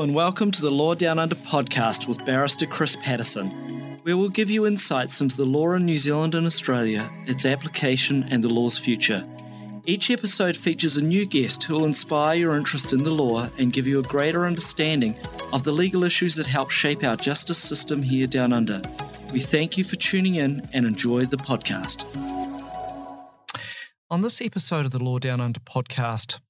And welcome to the Law Down Under podcast with barrister Chris Patterson, where we'll give you insights into the law in New Zealand and Australia, its application, and the law's future. Each episode features a new guest who will inspire your interest in the law and give you a greater understanding of the legal issues that help shape our justice system here down under. We thank you for tuning in and enjoy the podcast. On this episode of the Law Down Under podcast,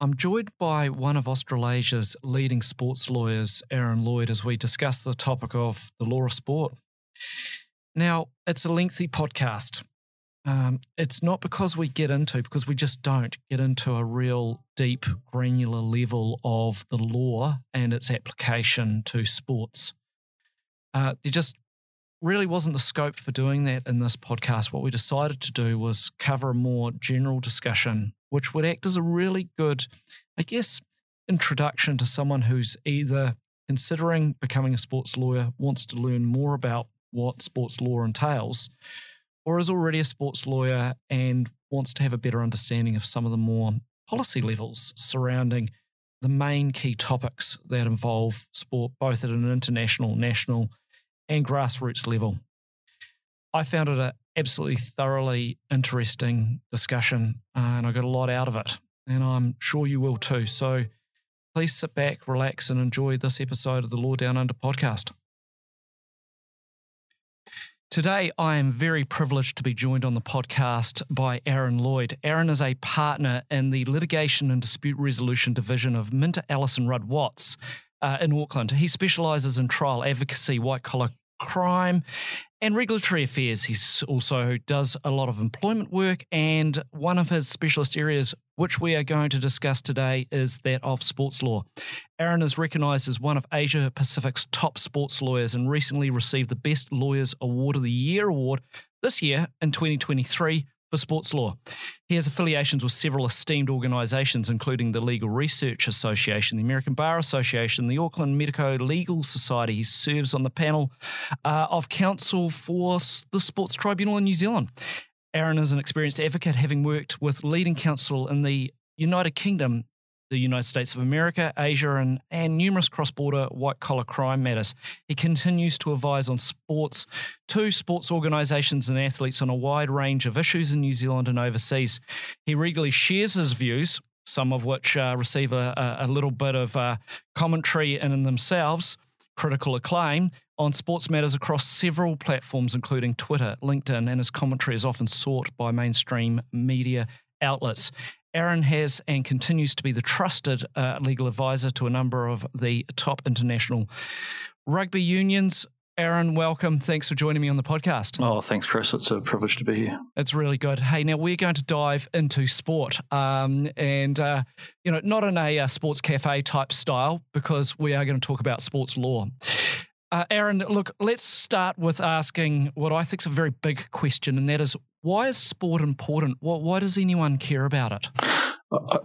I'm joined by one of Australasia's leading sports lawyers, Aaron Lloyd, as we discuss the topic of the law of sport. Now, it's a lengthy podcast. Um, it's not because we get into, because we just don't get into a real deep, granular level of the law and its application to sports. Uh, there just really wasn't the scope for doing that in this podcast. What we decided to do was cover a more general discussion, which would act as a really good, I guess, introduction to someone who's either considering becoming a sports lawyer, wants to learn more about what sports law entails, or is already a sports lawyer and wants to have a better understanding of some of the more policy levels surrounding the main key topics that involve sport, both at an international, national, and grassroots level. I found it an absolutely thoroughly interesting discussion, uh, and I got a lot out of it, and I'm sure you will too. So please sit back, relax, and enjoy this episode of the Law Down Under podcast. Today, I am very privileged to be joined on the podcast by Aaron Lloyd. Aaron is a partner in the Litigation and Dispute Resolution Division of Minter Ellison Rudd Watts uh, in Auckland. He specialises in trial advocacy, white collar crime, and regulatory affairs. He also does a lot of employment work, and one of his specialist areas, which we are going to discuss today, is that of sports law. Aaron is recognised as one of Asia Pacific's top sports lawyers and recently received the Best Lawyers Award of the Year award this year in 2023 for sports law. He has affiliations with several esteemed organisations, including the Legal Research Association, the American Bar Association, the Auckland Medico Legal Society. He serves on the panel uh, of counsel for the Sports Tribunal in New Zealand. Aaron is an experienced advocate, having worked with leading counsel in the United Kingdom the United States of America, Asia, and, and numerous cross border white collar crime matters. He continues to advise on sports to sports organisations and athletes on a wide range of issues in New Zealand and overseas. He regularly shares his views, some of which uh, receive a, a, little bit of uh, commentary in themselves, critical acclaim. On sports matters across several platforms, including Twitter, LinkedIn, and his commentary is often sought by mainstream media outlets. Aaron has and continues to be the trusted uh, legal advisor to a number of the top international rugby unions. Aaron, welcome. Thanks for joining me on the podcast. Oh, thanks, Chris. It's a privilege to be here. It's really good. Hey, now we're going to dive into sport, um, and uh, you know, not in a uh, sports cafe type style, because we are going to talk about sports law. Uh, Aaron, look, let's start with asking what I think is a very big question, and that is why is sport important? Why, why does anyone care about it?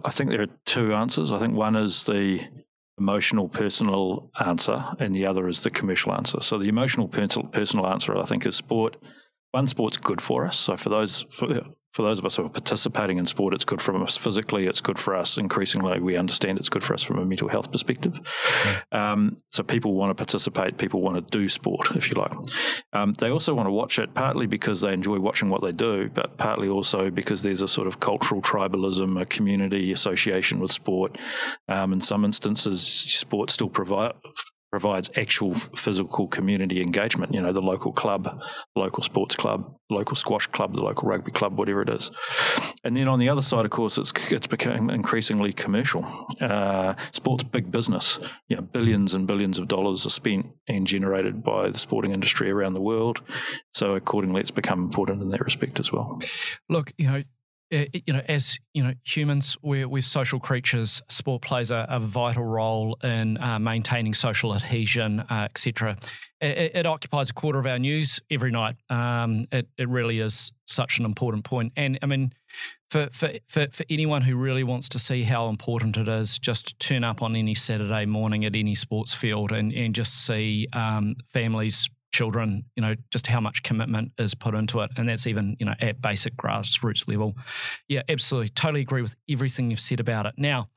I, think there are two answers. I think one is the emotional personal answer, and the other is the commercial answer. So the emotional personal, personal answer, I think, is sport. One, sport's good for us. So for those for, for those of us who are participating in sport, it's good for us physically. It's good for us. Increasingly, we understand it's good for us from a mental health perspective. Um, so people want to participate. People want to do sport, if you like. Um, they also want to watch it partly because they enjoy watching what they do, but partly also because there's a sort of cultural tribalism, a community association with sport. Um, in some instances, sport still provide provides actual physical community engagement. You know, the local club, local sports club, local squash club, the local rugby club, whatever it is. And then on the other side, of course, it's it's becoming increasingly commercial. Uh, sports big business. You know, billions and billions of dollars are spent and generated by the sporting industry around the world. So accordingly, it's become important in that respect as well. Look, you know, you know, as you know, humans, we're, we're social creatures. Sport plays a, a vital role in uh, maintaining social adhesion, uh, etc. It, it, occupies a quarter of our news every night. Um, it, it really is such an important point. And I mean, for, for, for, for anyone who really wants to see how important it is, just turn up on any Saturday morning at any sports field and, and just see um, families children, you know, just how much commitment is put into it. And that's even, you know, at basic grassroots level. Yeah, absolutely. Totally agree with everything you've said about it. Now,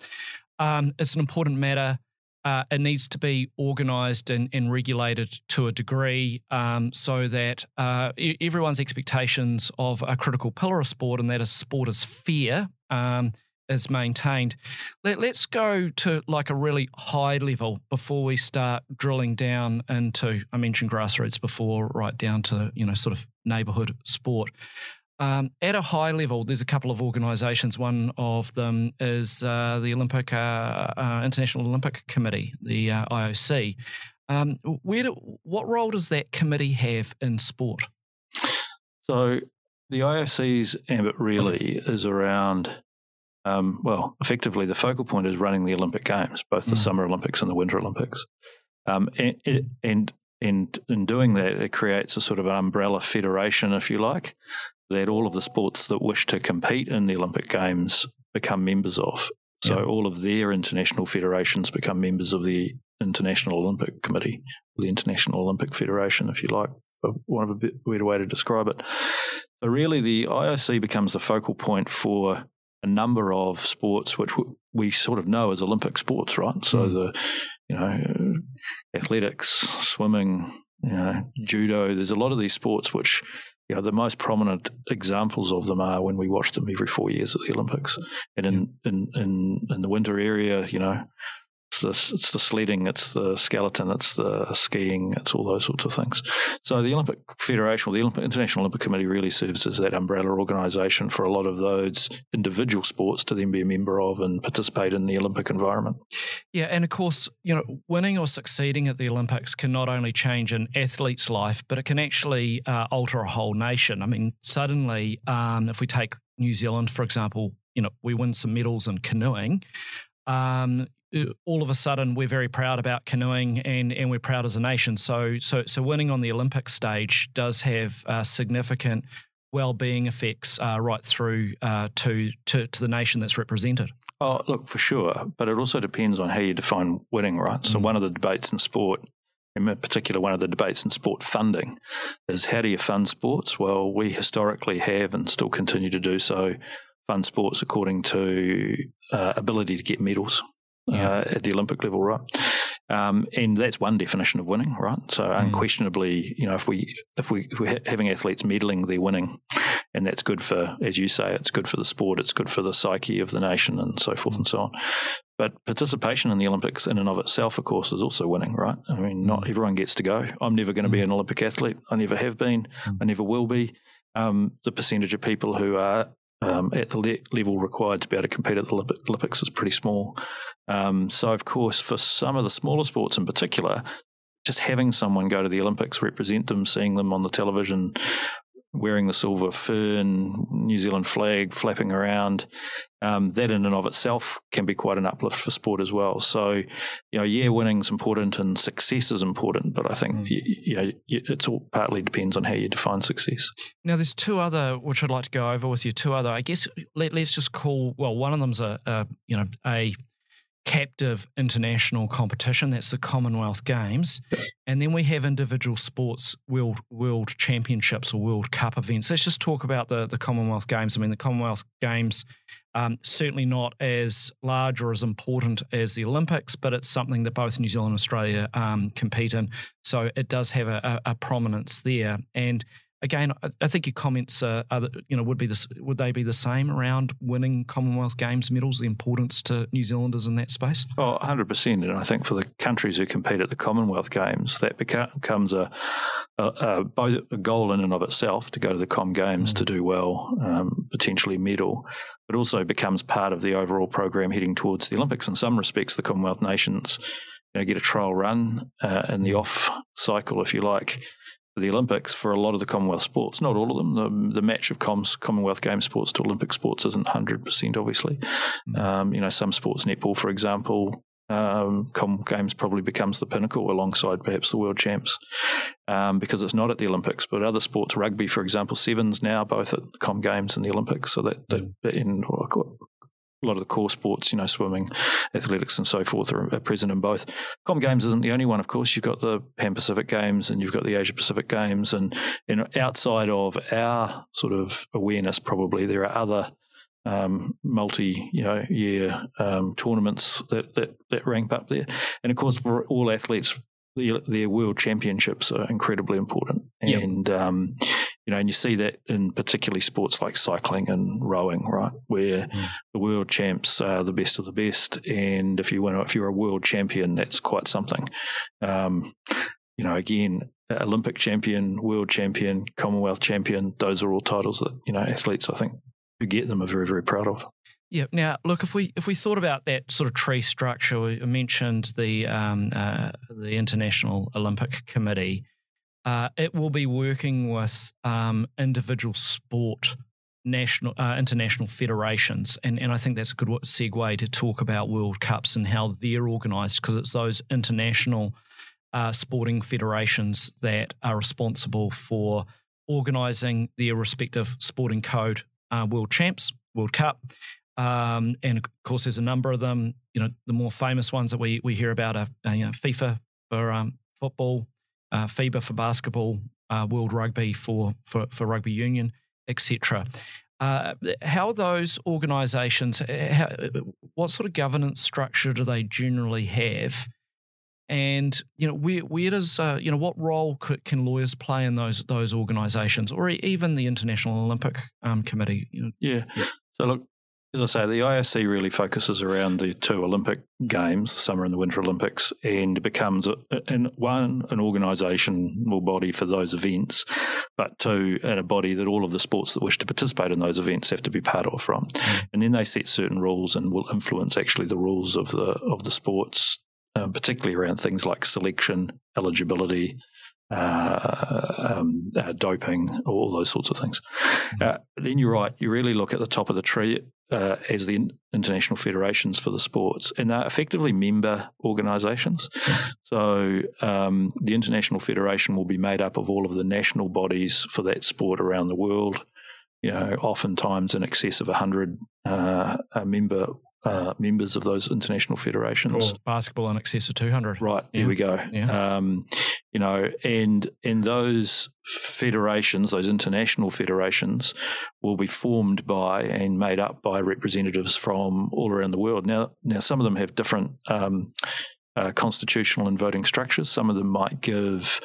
um, it's an important matter. uh, it needs to be organised and, and, regulated to a degree um, so that uh, everyone's expectations of a critical pillar of sport, and that is sport is fair, um, is maintained. Let, us go to like a really high level before we start drilling down into. I mentioned grassroots before, right down to you know sort of neighbourhood sport. Um, at a high level, there's a couple of organisations. One of them is uh, the Olympic uh, uh, International Olympic Committee, the uh, IOC. Um, where do, what role does that committee have in sport? So the IOC's ambit really is around. Um, well, effectively, the focal point is running the Olympic Games, both the mm. Summer Olympics and the Winter Olympics. Um, and, and and in doing that, it creates a sort of an umbrella federation, if you like, that all of the sports that wish to compete in the Olympic Games become members of. So all of their international federations become members of the International Olympic Committee, the International Olympic Federation, if you like, for one of a better way to describe it. So really, the IOC becomes the focal point for a number of sports which we sort of know as Olympic sports, right? So mm. the, you know, athletics, swimming, you know, judo. There's a lot of these sports which you know, the most prominent examples of them are when we watch them every four years at the Olympics. And in, in, in, in the winter area, you know, it's the, it's the sledding, it's the skeleton, it's the skiing, it's all those sorts of things. So the Olympic Federation, or the Olympic, International Olympic Committee, really serves as that umbrella organisation for a lot of those individual sports to then be a member of and participate in the Olympic environment. Yeah, and of course, you know, winning or succeeding at the Olympics can not only change an athlete's life, but it can actually uh, alter a whole nation. I mean, suddenly, um, if we take New Zealand, for example, you know, we win some medals in canoeing. Um, all of a sudden we're very proud about canoeing and, and we're proud as a nation. So so so winning on the Olympic stage does have uh, significant well-being effects uh, right through uh, to, to to the nation that's represented. Oh, look for sure, but it also depends on how you define winning, right? So mm. one of the debates in sport. In particular, one of the debates in sport funding is how do you fund sports? Well, we historically have and still continue to do so fund sports according to uh, ability to get medals yeah. uh, at the Olympic level, right? Um, and that's one definition of winning, right? So mm. unquestionably, you know, if we if we if we're having athletes medaling, they're winning, and that's good for, as you say, it's good for the sport, it's good for the psyche of the nation, and so forth and so on. But participation in the Olympics in and of itself, of course, is also winning, right? I mean, not mm. everyone gets to go. I'm never going to be mm. an Olympic athlete. I never have been. I never will be. Um, the percentage of people who are um, at the le- level required to be able to compete at the Olympics is pretty small. Um, so, of course, for some of the smaller sports in particular, just having someone go to the Olympics, represent them, seeing them on the television, wearing the silver fern, New Zealand flag flapping around, um, that in and of itself can be quite an uplift for sport as well. So, you know, yeah, winning's important and success is important, but I think mm. you, you know it's all partly depends on how you define success. Now, there's two other which I'd like to go over with you. Two other, I guess. Let, us just call. Well, one of them's a, a you know a captive international competition. That's the Commonwealth Games, and then we have individual sports world world championships or World Cup events. Let's just talk about the the Commonwealth Games. I mean, the Commonwealth Games um, certainly not as large or as important as the Olympics, but it's something that both New Zealand and Australia um, compete in. So it does have a, a, a prominence there, and again, I think your comments are, are, you know would be this would they be the same around winning Commonwealth Games medals, the importance to New Zealanders in that space? Oh, 100 percent. And I think for the countries who compete at the Commonwealth Games, that becomes a, a, a both a goal in and of itself to go to the Com Games mm. to do well, um, potentially medal, but also becomes part of the overall program heading towards the Olympics. In some respects, the Commonwealth nations you know, get a trial run uh, in the off cycle, if you like the Olympics for a lot of the Commonwealth sports. Not all of them. The, the match of Com's Commonwealth Games sports to Olympic sports isn't hundred percent, obviously. Mm. Um, you know, some sports, netball, for example, um, Com Games probably becomes the pinnacle alongside perhaps the World Champs um, because it's not at the Olympics. But other sports, rugby, for example, sevens now both at Com Games and the Olympics. So that, that mm. in a lot of the core sports, you know, swimming, athletics, and so forth are, are, present in both. Com Games isn't the only one, of course. You've got the Pan Pacific Games and you've got the Asia Pacific Games, and you know, outside of our sort of awareness, probably there are other um, multi you know year um, tournaments that, that that rank up there, and of course for all athletes, their, their world championships are incredibly important, and yep. um, you know, and you see that in particularly sports like cycling and rowing, right, where mm. the world champs are the best of the best, and if you win, if you're a world champion, that's quite something. Um, you know, again, Olympic champion, world champion, Commonwealth champion, those are all titles that you know athletes, I think, who get them are very, very proud of. Yeah. Now, look, if we if we thought about that sort of tree structure, we mentioned the um, uh, the International Olympic Committee. Uh, it will be working with um, individual sport national uh, international federations, and and I think that's a good segue to talk about World Cups and how they're organised because it's those international uh, sporting federations that are responsible for organising their respective sporting code uh, world champs, World Cup, um, and of course, there's a number of them. You know, the more famous ones that we, we hear about are uh, you know, FIFA for um, football, uh, FIBA for basketball, uh, World Rugby for, for, for rugby union, etc. Uh, how those organisations, uh, what sort of governance structure do they generally have? And you know, where where does uh, you know what role could, can lawyers play in those those organisations, or even the International Olympic um, Committee? You know? yeah. So look, as I say, the IOC really focuses around the two Olympic games, the Summer and the Winter Olympics, and becomes a, in one an organisation organisational body for those events, but two, and a body that all of the sports that wish to participate in those events have to be part of from. Mm. And then they set certain rules and will influence actually the rules of the of the sports, um, particularly around things like selection, eligibility, uh, um, uh, doping, all those sorts of things. Mm-hmm. Uh, then you're right. You really look at the top of the tree uh, as the international federations for the sports, and they're effectively member organisations. So um, the international federation will be made up of all of the national bodies for that sport around the world. You know, oftentimes in excess of hundred uh, member uh, members of those international federations. Or basketball in excess of 200. Right, there yeah. we go. Yeah. Um, you know, and and those federations, those international federations, will be formed by and made up by representatives from all around the world. Now, now some of them have different um, uh, constitutional and voting structures. Some of them might give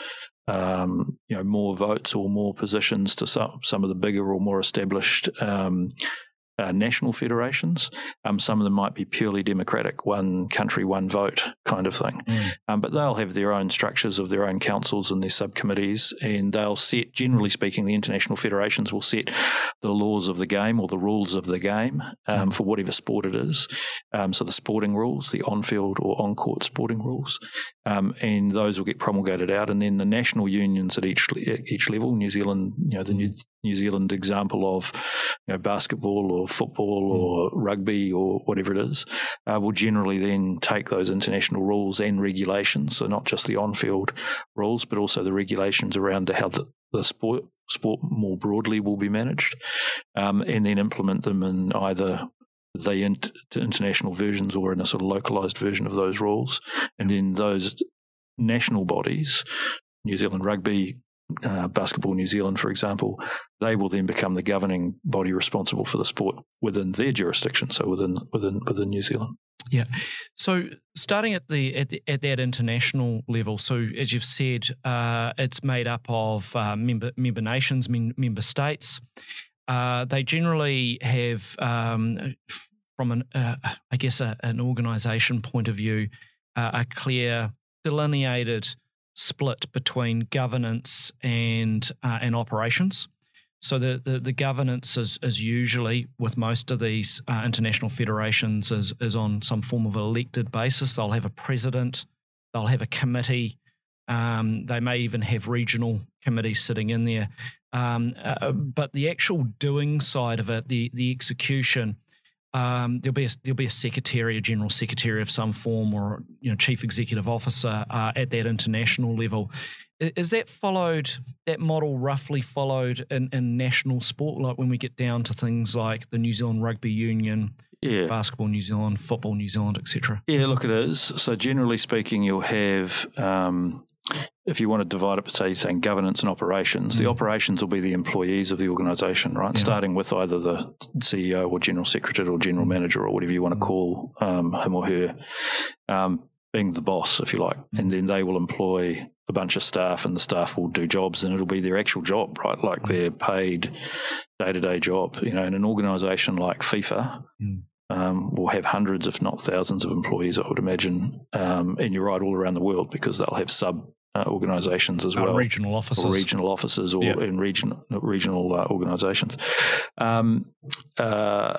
um, you know more votes or more positions to some some of the bigger or more established um, uh, national federations. Um, some of them might be purely democratic, one country, one vote kind of thing. Mm. Um, but they'll have their own structures of their own councils and their subcommittees, and they'll set, generally speaking, the international federations will set the laws of the game or the rules of the game um, mm. for whatever sport it is. Um, so the sporting rules, the on field or on court sporting rules, um, and those will get promulgated out. And then the national unions at each each level, New Zealand, you know, the New, New Zealand example of you know, basketball or football mm. or rugby or whatever it is, uh, will generally then take those international rules and regulations, so not just the on-field rules, but also the regulations around how the, the sport sport more broadly will be managed, um, and then implement them in either the international versions or in a sort of localized version of those rules. And then those national bodies, New Zealand Rugby, uh, Basketball New Zealand, for example, they will then become the governing body responsible for the sport within their jurisdiction, so within within within New Zealand. Yeah. So starting at the at, the, at that international level, so as you've said, uh, it's made up of uh, member member nations, member states. Uh, they generally have, um, from an uh, I guess a, an organisation point of view, a clear delineated split between governance and uh, and operations. So the, the, the, governance is, is usually with most of these uh, international federations is, is on some form of elected basis. They'll have a president, they'll have a committee, um, they may even have regional committees sitting in there. Um, uh, but the actual doing side of it, the the execution, um, there'll be a, there'll be a secretary, a general secretary of some form, or you know, chief executive officer uh, at that international level. Is that followed? That model roughly followed in, in national sport, like when we get down to things like the New Zealand Rugby Union, yeah. basketball New Zealand, football New Zealand, etc. Yeah, look, it is. So generally speaking, you'll have um, if you want to divide it, say, saying governance and operations, mm. the operations will be the employees of the organisation, right? Yeah. Starting with either the CEO or general secretary or general mm. manager or whatever you want to mm. call um, him or her, um, being the boss, if you like, mm. and then they will employ a bunch of staff, and the staff will do jobs, and it'll be their actual job, right? Like their paid day to day job. You know, in an organisation like FIFA. Mm. Um, will have hundreds, if not thousands, of employees, I would imagine. Um, and you're right, all around the world because they'll have sub uh, organisations as uh, well, regional offices, or regional offices, or in region, regional uh, organisations. Um, uh,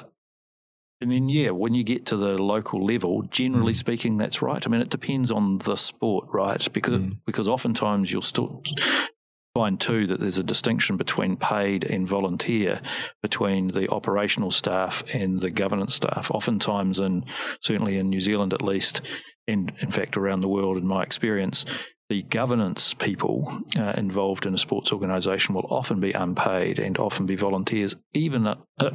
and then, yeah, when you get to the local level, generally mm. speaking, that's right. I mean, it depends on the sport, right? Because mm. because oftentimes you'll still find too that there's a distinction between paid and volunteer, between the operational staff and the governance staff. Oftentimes, and certainly in New Zealand at least, and in fact around the world, in my experience, the governance people uh, involved in a sports organisation will often be unpaid and often be volunteers, even uh, uh,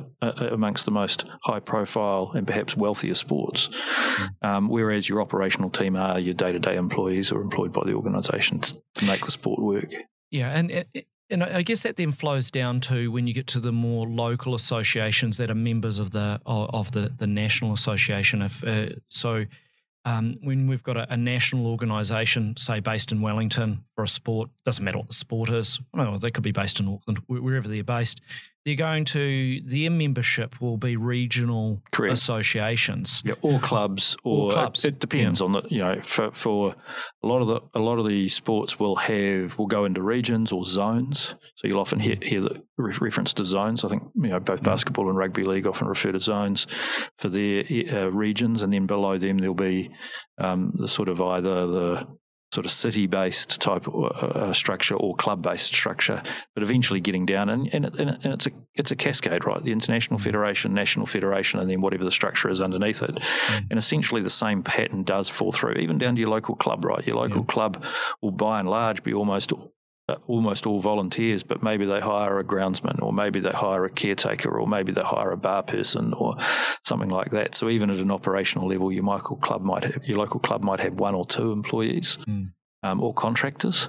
amongst the most high profile and perhaps wealthier sports. Mm. Um, whereas your operational team are your day to day employees or employed by the organisation to make the sport work. Yeah, and and I guess that then flows down to when you get to the more local associations that are members of the of the the national association. If uh, so, um, when we've got a, a national organisation, say based in Wellington for a sport, doesn't matter what the sport is. Well, they could be based in Auckland, wherever they're based. They're going to their membership will be regional Correct. associations, yeah, or clubs, or, or clubs. It, it depends yeah. on the you know for, for a lot of the a lot of the sports will have will go into regions or zones. So you'll often hear, hear the reference to zones. I think you know both basketball and rugby league often refer to zones for their uh, regions, and then below them there'll be um, the sort of either the sort of city-based type uh, uh, structure or club-based structure, but eventually getting down and, and, it, and, it's a it's a cascade, right? The international federation, national federation, and then whatever the structure is underneath it, mm. and essentially the same pattern does fall through, even down to your local club, right? Your local yeah. club will, by and large, be almost almost all volunteers, but maybe they hire a groundsman, or maybe they hire a caretaker, or maybe they hire a bar person, or something like that. So even at an operational level, your local club might have, your local club might have one or two employees, mm. um, or contractors,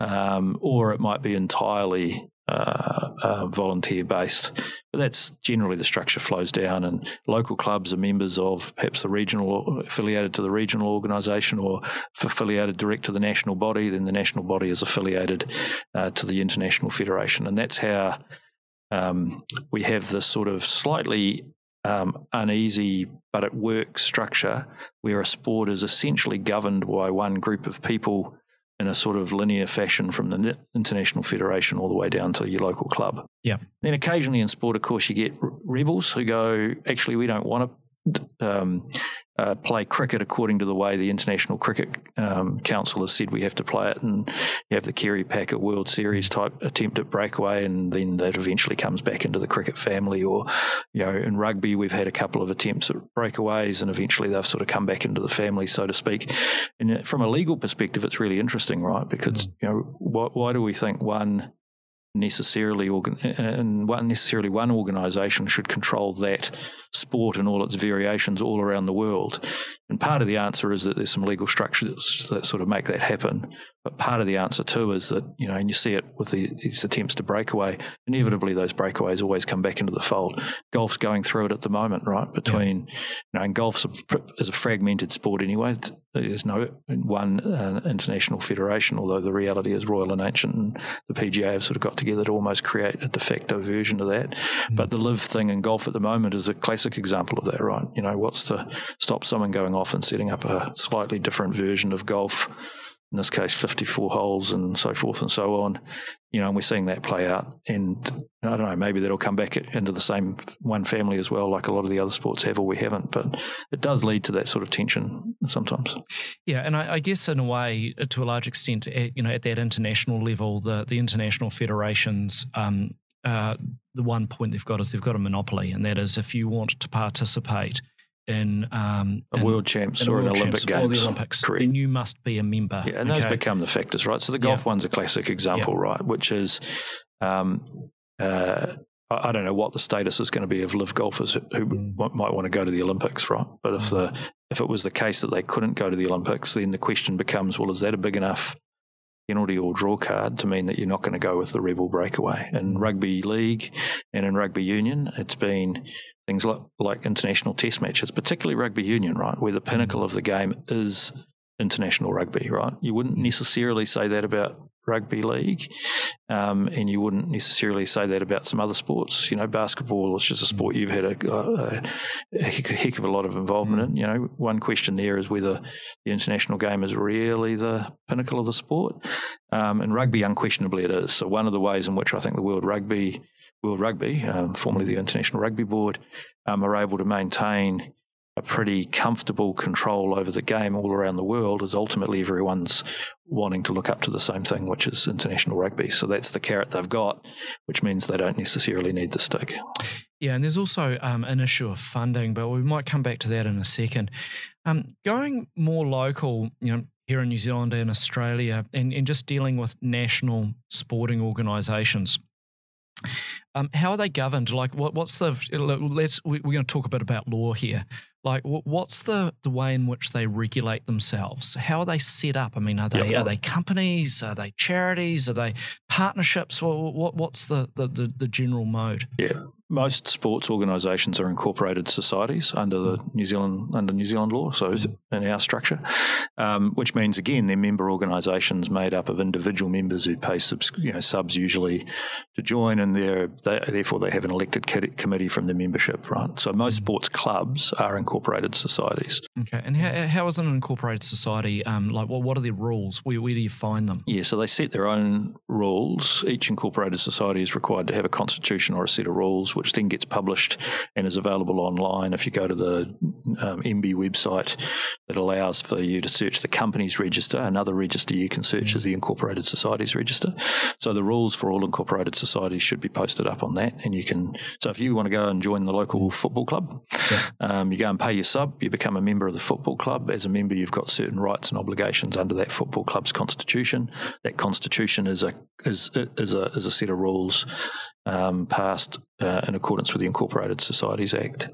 um, or it might be entirely uh, uh, volunteer based. But that's generally the structure flows down, and local clubs are members of perhaps the regional affiliated to the regional organisation or affiliated direct to the national body. Then the national body is affiliated uh, to the international federation, and that's how um, we have this sort of slightly um, uneasy but at work structure where a sport is essentially governed by one group of people in a sort of linear fashion from the international federation all the way down to your local club. Yeah. Then occasionally in sport, of course, you get rebels who go, actually, we don't want to um, uh, play cricket according to the way the International Cricket um, Council has said we have to play it, and you have the Kerry Packer World Series type attempt at breakaway, and then that eventually comes back into the cricket family. Or, you know, in rugby, we've had a couple of attempts at breakaways, and eventually they've sort of come back into the family, so to speak. And from a legal perspective, it's really interesting, right? Because mm. you know, why, why do we think one necessarily and one necessarily one organisation should control that sport and all its variations all around the world. And part of the answer is that there's some legal structures that sort of make that happen. But part of the answer too is that you know, and you see it with these attempts to break away. Inevitably, those breakaways always come back into the fold. Golf's going through it at the moment, right? Between yeah. you know, and golf's a, is a fragmented sport anyway. There's no one uh, international federation, although the reality is Royal and Ancient and the PGA have sort of got together to almost create a de facto version of that. Mm. But the LIV thing in golf at the moment is a classic example of that, right? You know, what's to stop someone going off and setting up a slightly different version of golf? In this case, 54 holes and so forth and so on. You know, and we're seeing that play out. And I don't know, maybe that'll come back into the same one family as well, like a lot of the other sports have, or we haven't. But it does lead to that sort of tension sometimes. Yeah, and I, I guess in a way, to a large extent, eh, you know, at that international level, the the international federations um, uh, the one point they've got is they've got a monopoly, and that is if you want to participate in um, a in, world champs or an Olympic games, or the Olympics, Correct. then you must be a member. Yeah, and okay? those become the factors, right? So the golf yeah. one's a classic example, yeah. right? Which is, um, uh, I don't know what the status is going to be of LIV golfers who mm. might want to go to the Olympics, right? But if mm. the if it was the case that they couldn't go to the Olympics, then the question becomes, well, is that a big enough penalty or draw card to mean that you're not going to go with the rebel breakaway. In rugby league and in rugby union, it's been things like, like international test matches, particularly rugby union, right, where the pinnacle of the game is international rugby, right? You wouldn't hmm. necessarily say that about rugby league, um, and you wouldn't necessarily say that about some other sports. You know, basketball, is just a sport you've had a, a, a heck of a lot of involvement in. You know, one question there is whether the international game is really the pinnacle of the sport, um, and rugby unquestionably it is. So one of the ways in which I think the World Rugby, World Rugby, um, formerly the International Rugby Board, um, are able to maintain a pretty comfortable control over the game all around the world is ultimately everyone's wanting to look up to the same thing, which is international rugby. So that's the carrot they've got, which means they don't necessarily need the stick. Yeah, and there's also um, an issue of funding, but we might come back to that in a second. Um, going more local, you know, here in New Zealand and Australia, and, and just dealing with national sporting organisations. Um, how are they governed? Like, what, what's the? Let's we're going to talk a bit about law here. Like, what's the, the way in which they regulate themselves? How are they set up? I mean, are they are they companies? Are they charities? Are they partnerships? What, what what's the, the, the, the general mode? Yeah, most sports organisations are incorporated societies under the New Zealand under New Zealand law, so in our structure, um, which means again they're member organisations made up of individual members who pay subs, you know, subs usually to join, and they're they, therefore they have an elected committee from the membership, right? So most mm. sports clubs are incorporated incorporated societies. Okay, and how, how is an incorporated society? Um, like, well, what are their rules? Where, where do you find them? Yeah, so they set their own rules. Each incorporated society is required to have a constitution or a set of rules, which then gets published and is available online. If you go to the um, MB website, it allows for you to search the company's register. Another register you can search is the Incorporated Societies Register. So the rules for all incorporated societies should be posted up on that, and you can. So if you want to go and join the local football club, yeah. um, you go and pay your sub, you become a member of the football club. As a member, you've got certain rights and obligations under that football club's constitution. That constitution is a is is a is a set of rules um, passed uh, in accordance with the Incorporated Societies Act.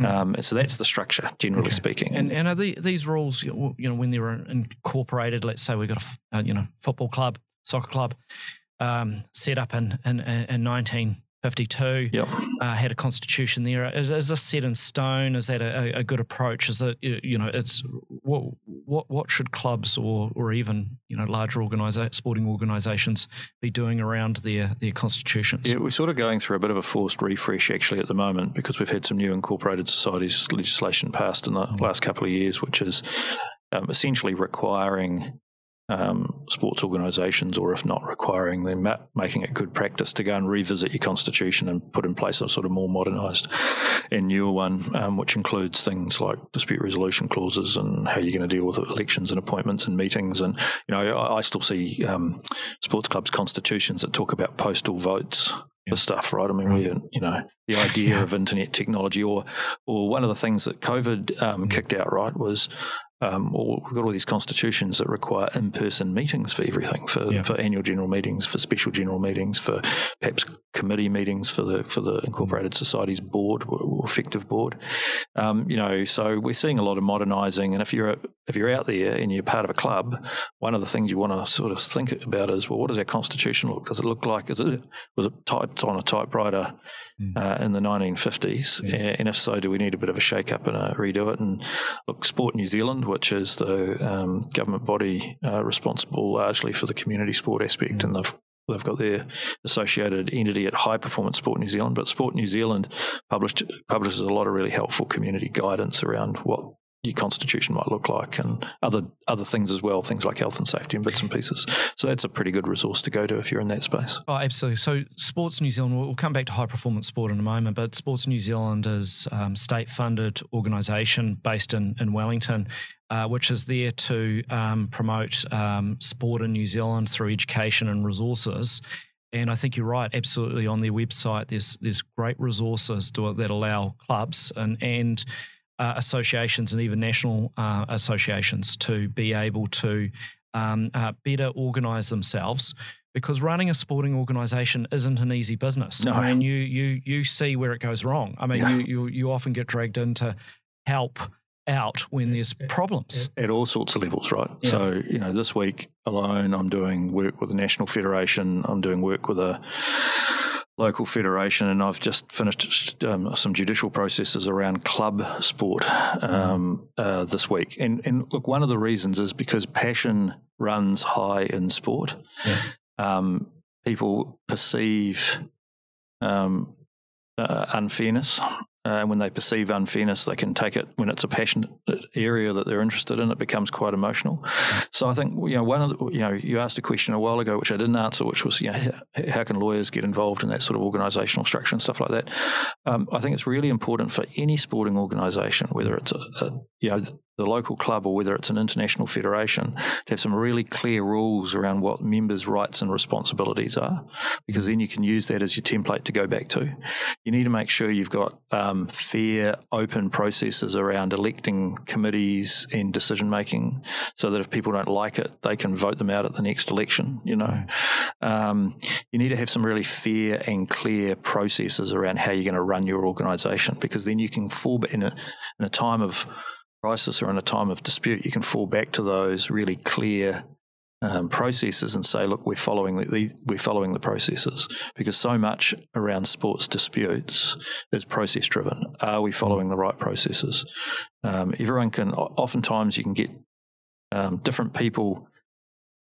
Mm. Um, so that's the structure, generally okay. speaking. And, and are the, these rules, you know, when they were incorporated, let's say we've got a, uh, you know football club, soccer club, um, set up in in, in 19 52. Yep. Uh, had a constitution there. Is, is this set in stone? Is that a, a, good approach? Is it you know it's what what what should clubs or or even you know larger organisa- sporting organisations be doing around their their constitutions? Yeah, we're sort of going through a bit of a forced refresh actually at the moment because we've had some new incorporated societies legislation passed in the mm. last couple of years, which is um, essentially requiring um, sports organisations, or if not requiring them, making it good practice to go and revisit your constitution and put in place a sort of more modernised and newer one, um, which includes things like dispute resolution clauses and how you're going to deal with elections and appointments and meetings. And you know, I, I still see um, sports clubs' constitutions that talk about postal votes for stuff, right? I mean, we, you know, the idea yeah. of internet technology, or or one of the things that COVID um, kicked out, right, was um, or we've got all these constitutions that require in-person meetings for everything, for, yeah. for annual general meetings, for special general meetings, for perhaps committee meetings for the for the Incorporated Societies Board or effective board. Um, you know, so we're seeing a lot of modernising, and if you're if you're out there and you're part of a club, one of the things you want to sort of think about is, well, what does our constitution look? Does it look like is it was it typed on a typewriter mm. uh, in the 1950s? Yeah. And if so, do we need a bit of a shake up and a redo it? And look, Sport New Zealand which is the um, government body uh, responsible largely for the community sport aspect, and they've they've got their associated entity at High Performance Sport New Zealand. But Sport New Zealand published publishes a lot of really helpful community guidance around what your constitution might look like and other other things as well, things like health and safety and bits and pieces. So that's a pretty good resource to go to if you're in that space. Oh, absolutely. So Sports New Zealand, we'll come back to high performance sport in a moment, but Sports New Zealand is um, state funded organisation based in, in Wellington, uh, which is there to um, promote um, sport in New Zealand through education and resources. And I think you're right. Absolutely, on their website, there's there's great resources to, that allow clubs and and uh, associations and even national uh, associations to be able to um, uh, better organise themselves. Because running a sporting organisation isn't an easy business. No. I mean, you you you see where it goes wrong. I mean, yeah. you, you you often get dragged in to help out when there's problems at all sorts of levels, right? Yeah. So, you know, this week alone, I'm doing work with the National Federation, I'm doing work with a local federation, and I've just finished um, some judicial processes around club sport um, uh, this week. And, and look, one of the reasons is because passion runs high in sport. Yeah. Um, people perceive um, uh, unfairness uh, when they perceive unfairness, they can take it when it's a passionate area that they're interested in. It becomes quite emotional. So I think you know one of the, you know you asked a question a while ago which I didn't answer, which was you know how can lawyers get involved in that sort of organisational structure and stuff like that. Um, I think it's really important for any sporting organisation, whether it's a, a you know the local club or whether it's an international federation, to have some really clear rules around what members' rights and responsibilities are, because then you can use that as your template to go back to. You need to make sure you've got um, fair, open processes around electing committees and decision making, so that if people don't like it, they can vote them out at the next election. You know, um, you need to have some really fair and clear processes around how you're going to run your organisation, because then you can fall in a in a time of crisis or in a time of dispute, you can fall back to those really clear um, processes and say, look, we're following the, we're following the processes because so much around sports disputes is process driven. Are we following the right processes? Um, everyone can. Oftentimes, you can get um, different people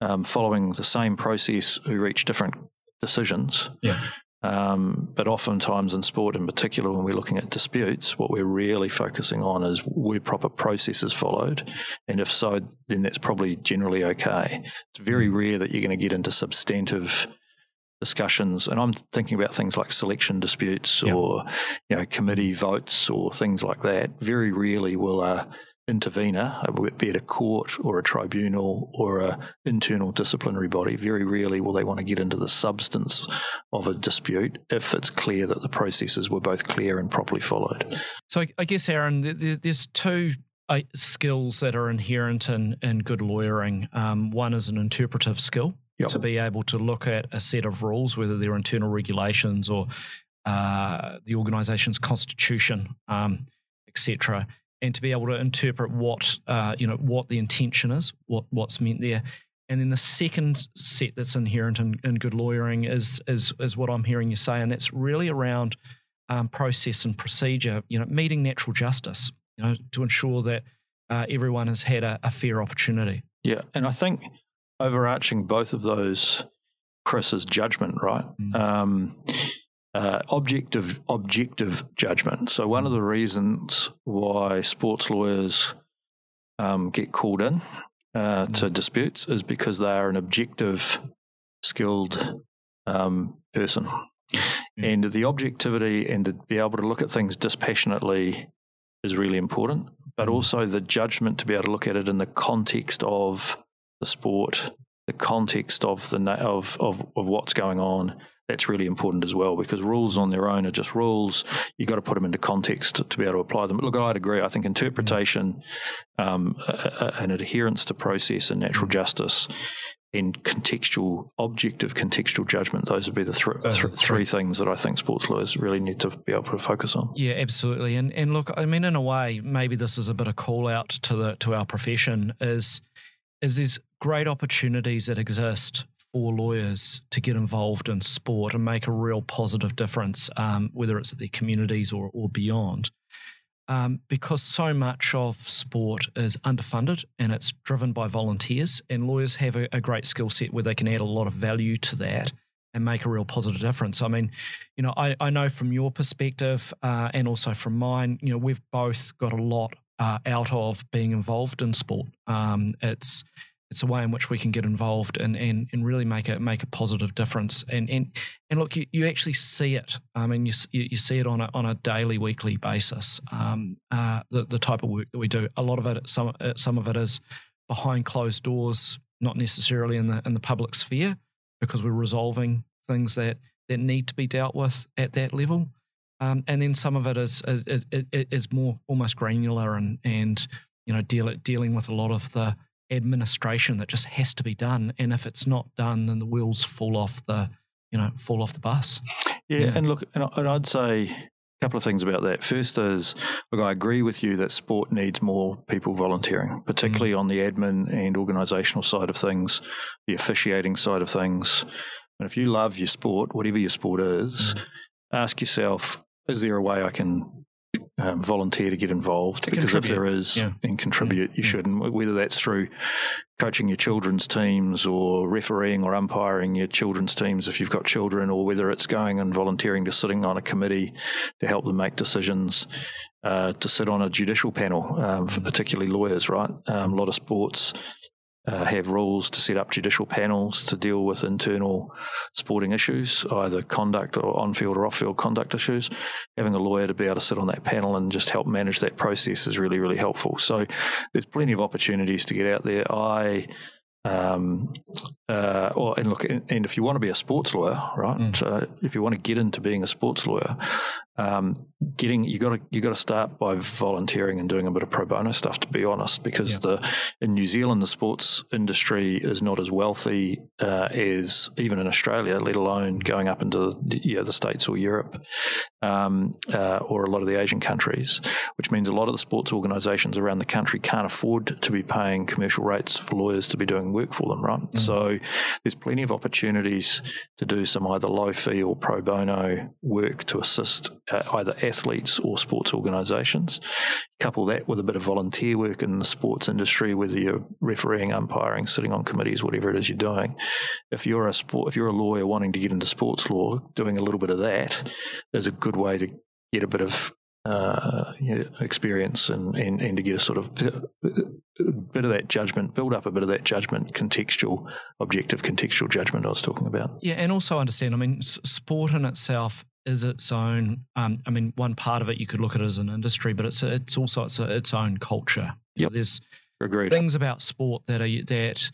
um, following the same process who reach different decisions. Yeah. Um, but oftentimes in sport, in particular, when we're looking at disputes, what we're really focusing on is were proper processes followed, and if so, then that's probably generally okay. It's very rare that you're going to get into substantive discussions, and I'm thinking about things like selection disputes yep. or you know committee votes or things like that. Very rarely will a intervener, be it a court or a tribunal or a internal disciplinary body, very rarely will they want to get into the substance of a dispute if it's clear that the processes were both clear and properly followed. So I guess, Aaron, there's two uh, skills that are inherent in, in good lawyering. Um, one is an interpretive skill. Yep. To be able to look at a set of rules, whether they're internal regulations or uh, the organisation's constitution, um, etc., and to be able to interpret what uh, you know what the intention is, what what's meant there. And then the second set that's inherent in, in good lawyering is, is is what I'm hearing you say, and that's really around um, process and procedure. You know, meeting natural justice. You know, to ensure that uh, everyone has had a, a, fair opportunity. Yeah, and I think overarching both of those, Chris's judgment, right? Mm. Um, uh, objective objective judgment. So one of the reasons why sports lawyers um, get called in uh, to mm-hmm. disputes is because they are an objective, skilled um, person, mm-hmm. and the objectivity and to be able to look at things dispassionately is really important. But also the judgment to be able to look at it in the context of the sport, the context of the of of, of what's going on that's really important as well because rules on their own are just rules. You've got to put them into context to, to be able to apply them. Look, I'd agree. I think interpretation um, and adherence to process and natural justice and contextual, objective contextual judgment. Those would be the th- th- three things that I think sports lawyers really need to be able to focus on. Yeah, absolutely. And and look, I mean, in a way, maybe this is a bit of call out to the to our profession is is there's great opportunities that exist for lawyers to get involved in sport and make a real positive difference, um, whether it's at their communities or, or beyond. Um, because so much of sport is underfunded and it's driven by volunteers, and lawyers have a, a great skill set where they can add a lot of value to that and make a real positive difference. I mean, you know, I, I know from your perspective uh, and also from mine, you know, we've both got a lot uh, out of being involved in sport. Um, it's it's a way in which we can get involved and, and, and really make a make a positive difference. And and and look, you, you actually see it. I mean, you, you see it on a on a daily, weekly basis. Um, uh, the the type of work that we do. A lot of it, some uh, some of it is behind closed doors, not necessarily in the in the public sphere, because we're resolving things that that need to be dealt with at that level. Um, and then some of it is is, is, is more almost granular and and you know deal, dealing with a lot of the administration that just has to be done. And if it's not done, then the wheels fall off the, you know, fall off the bus. Yeah, yeah. and look, and I'd say a couple of things about that. First is, look, I agree with you that sport needs more people volunteering, particularly mm. on the admin and organisational side of things, the officiating side of things. And if you love your sport, whatever your sport is, mm. ask yourself, is there a way I can um, volunteer to get involved to because if there is yeah. and contribute, you yeah. should. And whether that's through coaching your children's teams or refereeing or umpiring your children's teams if you've got children, or whether it's going and volunteering to sitting on a committee to help them make decisions, uh, to sit on a judicial panel um, for particularly lawyers, right? Um, a lot of sports uh, have rules to set up judicial panels to deal with internal sporting issues, either conduct or on field or off field conduct issues. Having a lawyer to be able to sit on that panel and just help manage that process is really, really helpful. So there's plenty of opportunities to get out there. I um, uh, or and look, and if you want to be a sports lawyer, right? Mm. So if you want to get into being a sports lawyer, um, getting you got to you got to start by volunteering and doing a bit of pro bono stuff. To be honest, because yeah. the in New Zealand the sports industry is not as wealthy uh, as even in Australia, let alone going up into the, you know, the states or Europe um, uh, or a lot of the Asian countries. Which means a lot of the sports organisations around the country can't afford to be paying commercial rates for lawyers to be doing work for them. Right, mm. so there's plenty of opportunities to do some either low fee or pro bono work to assist uh, either athletes or sports organisations. Couple that with a bit of volunteer work in the sports industry, whether you're refereeing, umpiring, sitting on committees, whatever it is you're doing. If you're a sport, if you're a lawyer wanting to get into sports law, doing a little bit of that is a good way to get a bit of uh, experience and, and, and to get a sort of bit of that judgment, build up a bit of that judgment, contextual, objective, contextual judgment I was talking about. Yeah, and also understand, I mean, sport in itself is its own. Um, I mean, one part of it you could look at it as an industry, but it's it's also it's its own culture. Yep. There's Agreed. things about sport that are that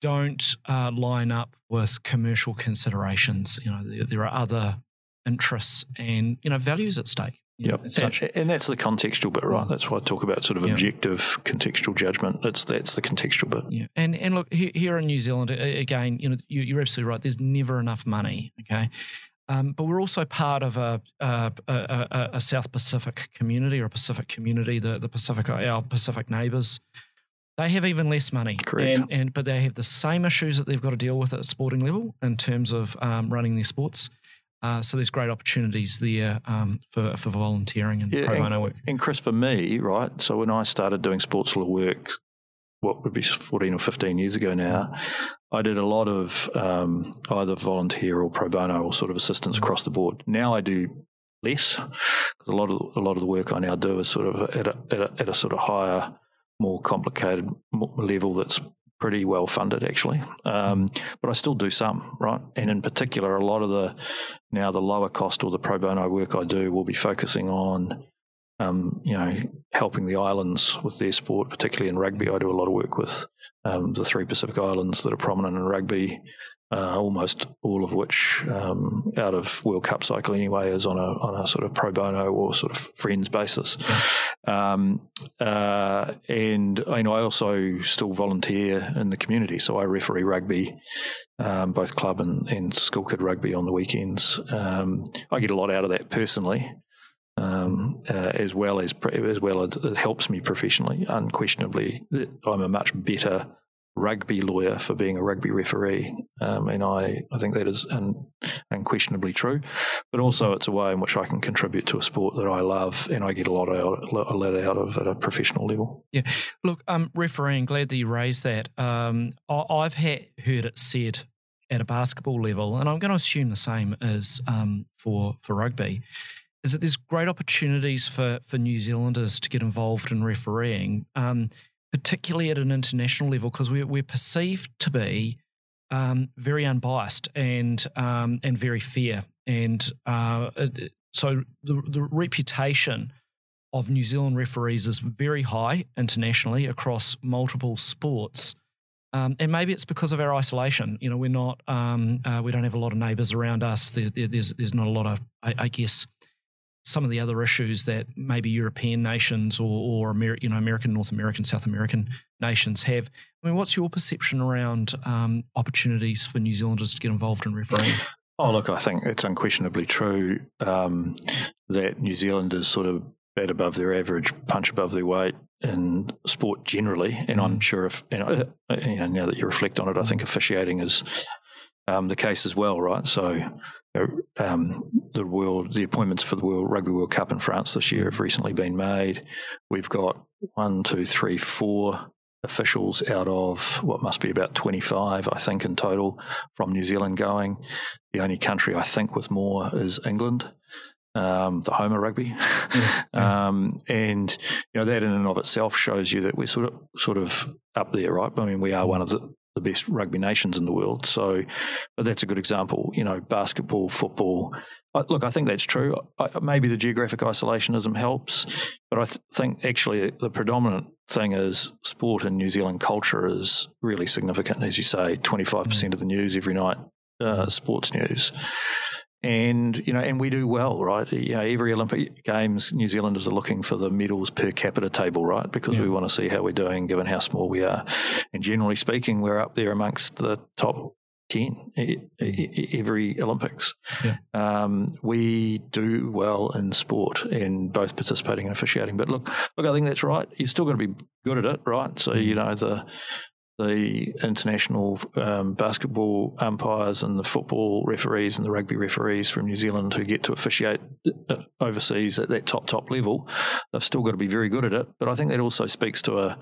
don't uh, line up with commercial considerations. You know, there, there, are other interests and you know values at stake. Yeah, And, and, that's the contextual bit, right? That's why I talk about sort of objective contextual judgment. That's that's the contextual bit. Yeah. And and look here in New Zealand again, you know, you, are absolutely right. There's never enough money. Okay. Um, but we're also part of a, a, a, a, South Pacific community or a Pacific community, the, the Pacific, our Pacific neighbours. They have even less money, Correct. And, and but they have the same issues that they've got to deal with at sporting level in terms of um, running their sports. Uh, so there's great opportunities there um, for, for volunteering and yeah, pro bono work. And Chris, for me, right, so when I started doing sports law work, what would be 14 or 15 years ago now, I did a lot of um, either volunteer or pro bono or sort of assistance across the board. Now I do less because a lot of a lot of the work I now do is sort of at a, at a, at a sort of higher, more complicated level that's pretty well funded actually. Um, but I still do some, right? And in particular, a lot of the now the lower cost or the pro bono work I do will be focusing on, um, you know, helping the islands with their sport, particularly in rugby. I do a lot of work with um, the three Pacific Islands that are prominent in rugby uh, almost all of which um, out of World Cup cycle anyway is on a on a sort of pro bono or sort of friends basis. Um, uh, and I also still volunteer in the community, so I referee rugby, um, both club and, and school kid rugby on the weekends. Um, I get a lot out of that personally. Um, uh, as well as as well as it helps me professionally. Unquestionably, I'm a much better rugby lawyer for being a rugby referee. Um, and I, I think that is un, unquestionably true. But also, it's a way in which I can contribute to a sport that I love and I get a lot out, a lot out of at a professional level. Yeah. Look, um, refereeing, glad that you raised that. Um, I, have heard it said at a basketball level, and I'm going to assume the same as um, for, for rugby. Is that there's great opportunities for, for New Zealanders to get involved in refereeing. Um, particularly at an international level, because we're, we're perceived to be um, very unbiased and um, and very fair. And uh, so the, the reputation of New Zealand referees is very high internationally across multiple sports. Um, and maybe it's because of our isolation. You know, we're not, um, uh, we don't have a lot of neighbours around us. There, there, there's, there's not a lot of, I, I guess, some of the other issues that maybe European nations or, or you know American, North American, South American nations have. I mean, what's your perception around um, opportunities for New Zealanders to get involved in refereeing? Oh, look, I think it's unquestionably true. Um, that New Zealanders sort of bat above their average, punch above their weight in sport generally. And I'm mm. sure if you know, uh, you know, now that you reflect on it, I think officiating is um, the case as well, right? So. Um, the world, the appointments for the World Rugby World Cup in France this year have recently been made. We've got one, two, three, four officials out of what must be about 25, I think, in total from New Zealand going. The only country I think with more is England um, the home of rugby, yes. um, and you know that in and of itself shows you that we're sort of sort of up there, right? I mean, we are one of the, the best rugby nations in the world, so but that's a good example. You know, basketball, football. I, look, I think that's true. I, maybe the geographic isolationism helps, but I th- think actually the predominant thing is sport in New Zealand culture is really significant. As you say, twenty five percent of the news every night, uh, sports news and you know, and we do well, right? You know, every Olympic Games, New Zealanders are looking for the medals per capita table, right? Because yeah. we want to see how we're doing, given how small we are. And generally speaking, we're up there amongst the top 10 every Olympics. Yeah. Um, we do well in sport in both participating and officiating. But look, look, I think that's right. You're still going to be good at it, right? So, you mm. know, the the international um, basketball umpires and the football referees and the rugby referees from New Zealand who get to officiate uh, overseas at that top top level, they've still got to be very good at it. But I think that also speaks to a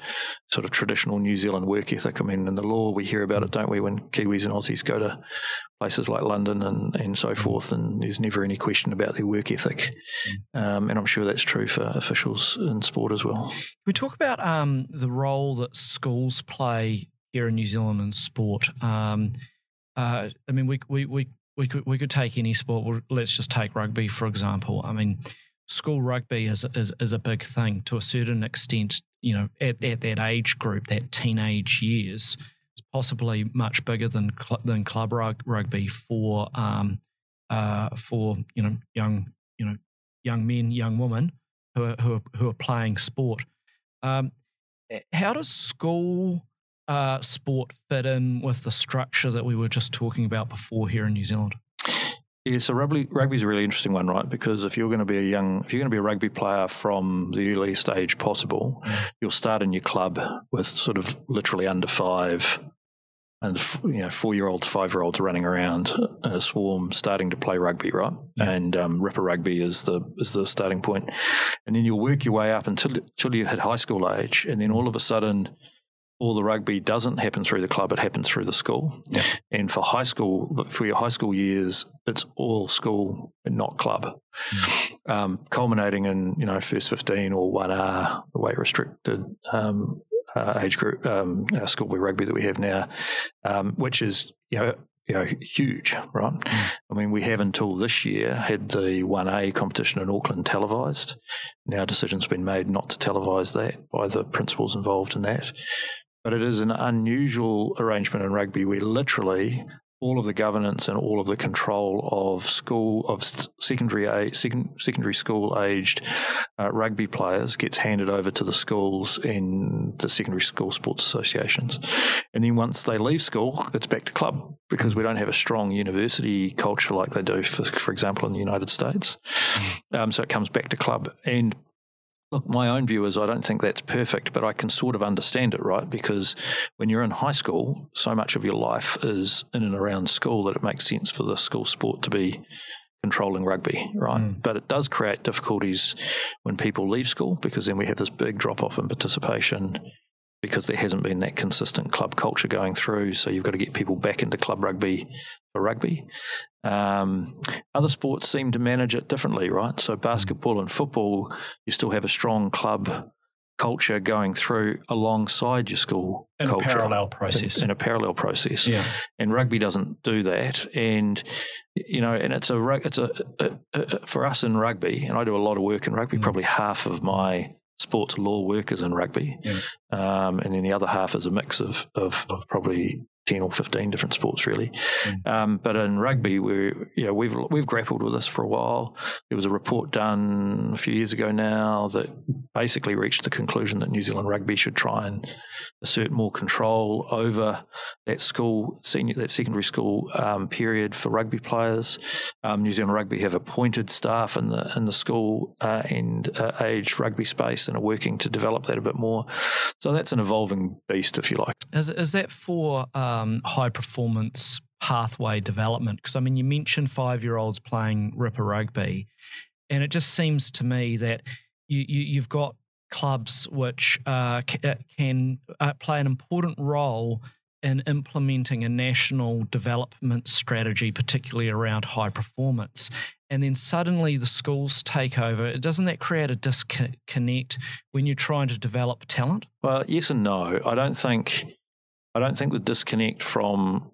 sort of traditional New Zealand work ethic. I mean, in the law we hear about it, don't we? When Kiwis and Aussies go to places like London and, and so forth, and there's never any question about their work ethic. Um, and I'm sure that's true for officials in sport as well. Can we talk about um, the role that schools play here in New Zealand in sport? Um, uh, I mean, we, we, we, we, could, we could take any sport. Let's just take rugby, for example. I mean, school rugby is, is, is a big thing to a certain extent, you know, at, at that age group, that teenage years possibly much bigger than than club rugby for um, uh, for you know young you know young men, young women who are who are, who are playing sport. Um, how does school uh, sport fit in with the structure that we were just talking about before here in New Zealand? Yeah, so rugby rugby is a really interesting one, right? Because if you're going to be a young, if you're going to be a rugby player from the earliest age possible, mm. you'll start in your club with sort of literally under five, and you know four year olds, five year olds running around in a swarm, starting to play rugby, right? Yeah. And um, Rippa rugby is the is the starting point, and then you'll work your way up until until you hit high school age, and then all of a sudden. All the rugby doesn't happen through the club; it happens through the school. Yeah. And for high school, for your high school years, it's all school and not club. Mm. Um, culminating in you know first fifteen or one R, the weight restricted um, uh, age group um, schoolboy rugby that we have now, um, which is you know you know huge, right? Mm. I mean, we have until this year had the one A competition in Auckland televised. Now, decision's been made not to televise that by the principals involved in that. But it is an unusual arrangement in rugby where literally all of the governance and all of the control of school of secondary second, secondary school aged uh, rugby players gets handed over to the schools in the secondary school sports associations, and then once they leave school, it's back to club because we don't have a strong university culture like they do, for, for example, in the United States. Mm. Um, so it comes back to club and Look, my own view is I don't think that's perfect, but I can sort of understand it, right? Because when you're in high school, so much of your life is in and around school that it makes sense for the school sport to be controlling rugby, right? Mm. But it does create difficulties when people leave school because then we have this big drop off in participation because there hasn't been that consistent club culture going through. So you've got to get people back into club rugby for rugby. Um, other sports seem to manage it differently, right? So basketball and football, you still have a strong club culture going through alongside your school in culture. a parallel process. In, in, a parallel process. Yeah. And rugby doesn't do that. And you know, and it's a it's a, a, a, for us in rugby, and I do a lot of work in rugby. Mm. Probably half of my sports law workers in rugby, yeah. um, and then the other half is a mix of, of, of probably ten or fifteen different sports, really. Mm. Um, but in rugby, we yeah we've we've grappled with this for a while. There was a report done a few years ago now that basically reached the conclusion that New Zealand rugby should try and assert more control over that school senior that secondary school um, period for rugby players. Um, New Zealand Rugby have appointed staff in the in the school uh, and uh, age rugby space and are working to develop that a bit more. So that's an evolving beast, if you like. Is is that for um, high performance pathway development? Because I mean, you mentioned five year olds playing Rippa rugby, and it just seems to me that you, you have got clubs which uh, uh, can uh, play an important role in implementing a national development strategy, particularly around high performance. And then suddenly the schools take over. Doesn't that create a disconnect when you're trying to develop talent? Well, yes and no. I don't think I don't think the disconnect from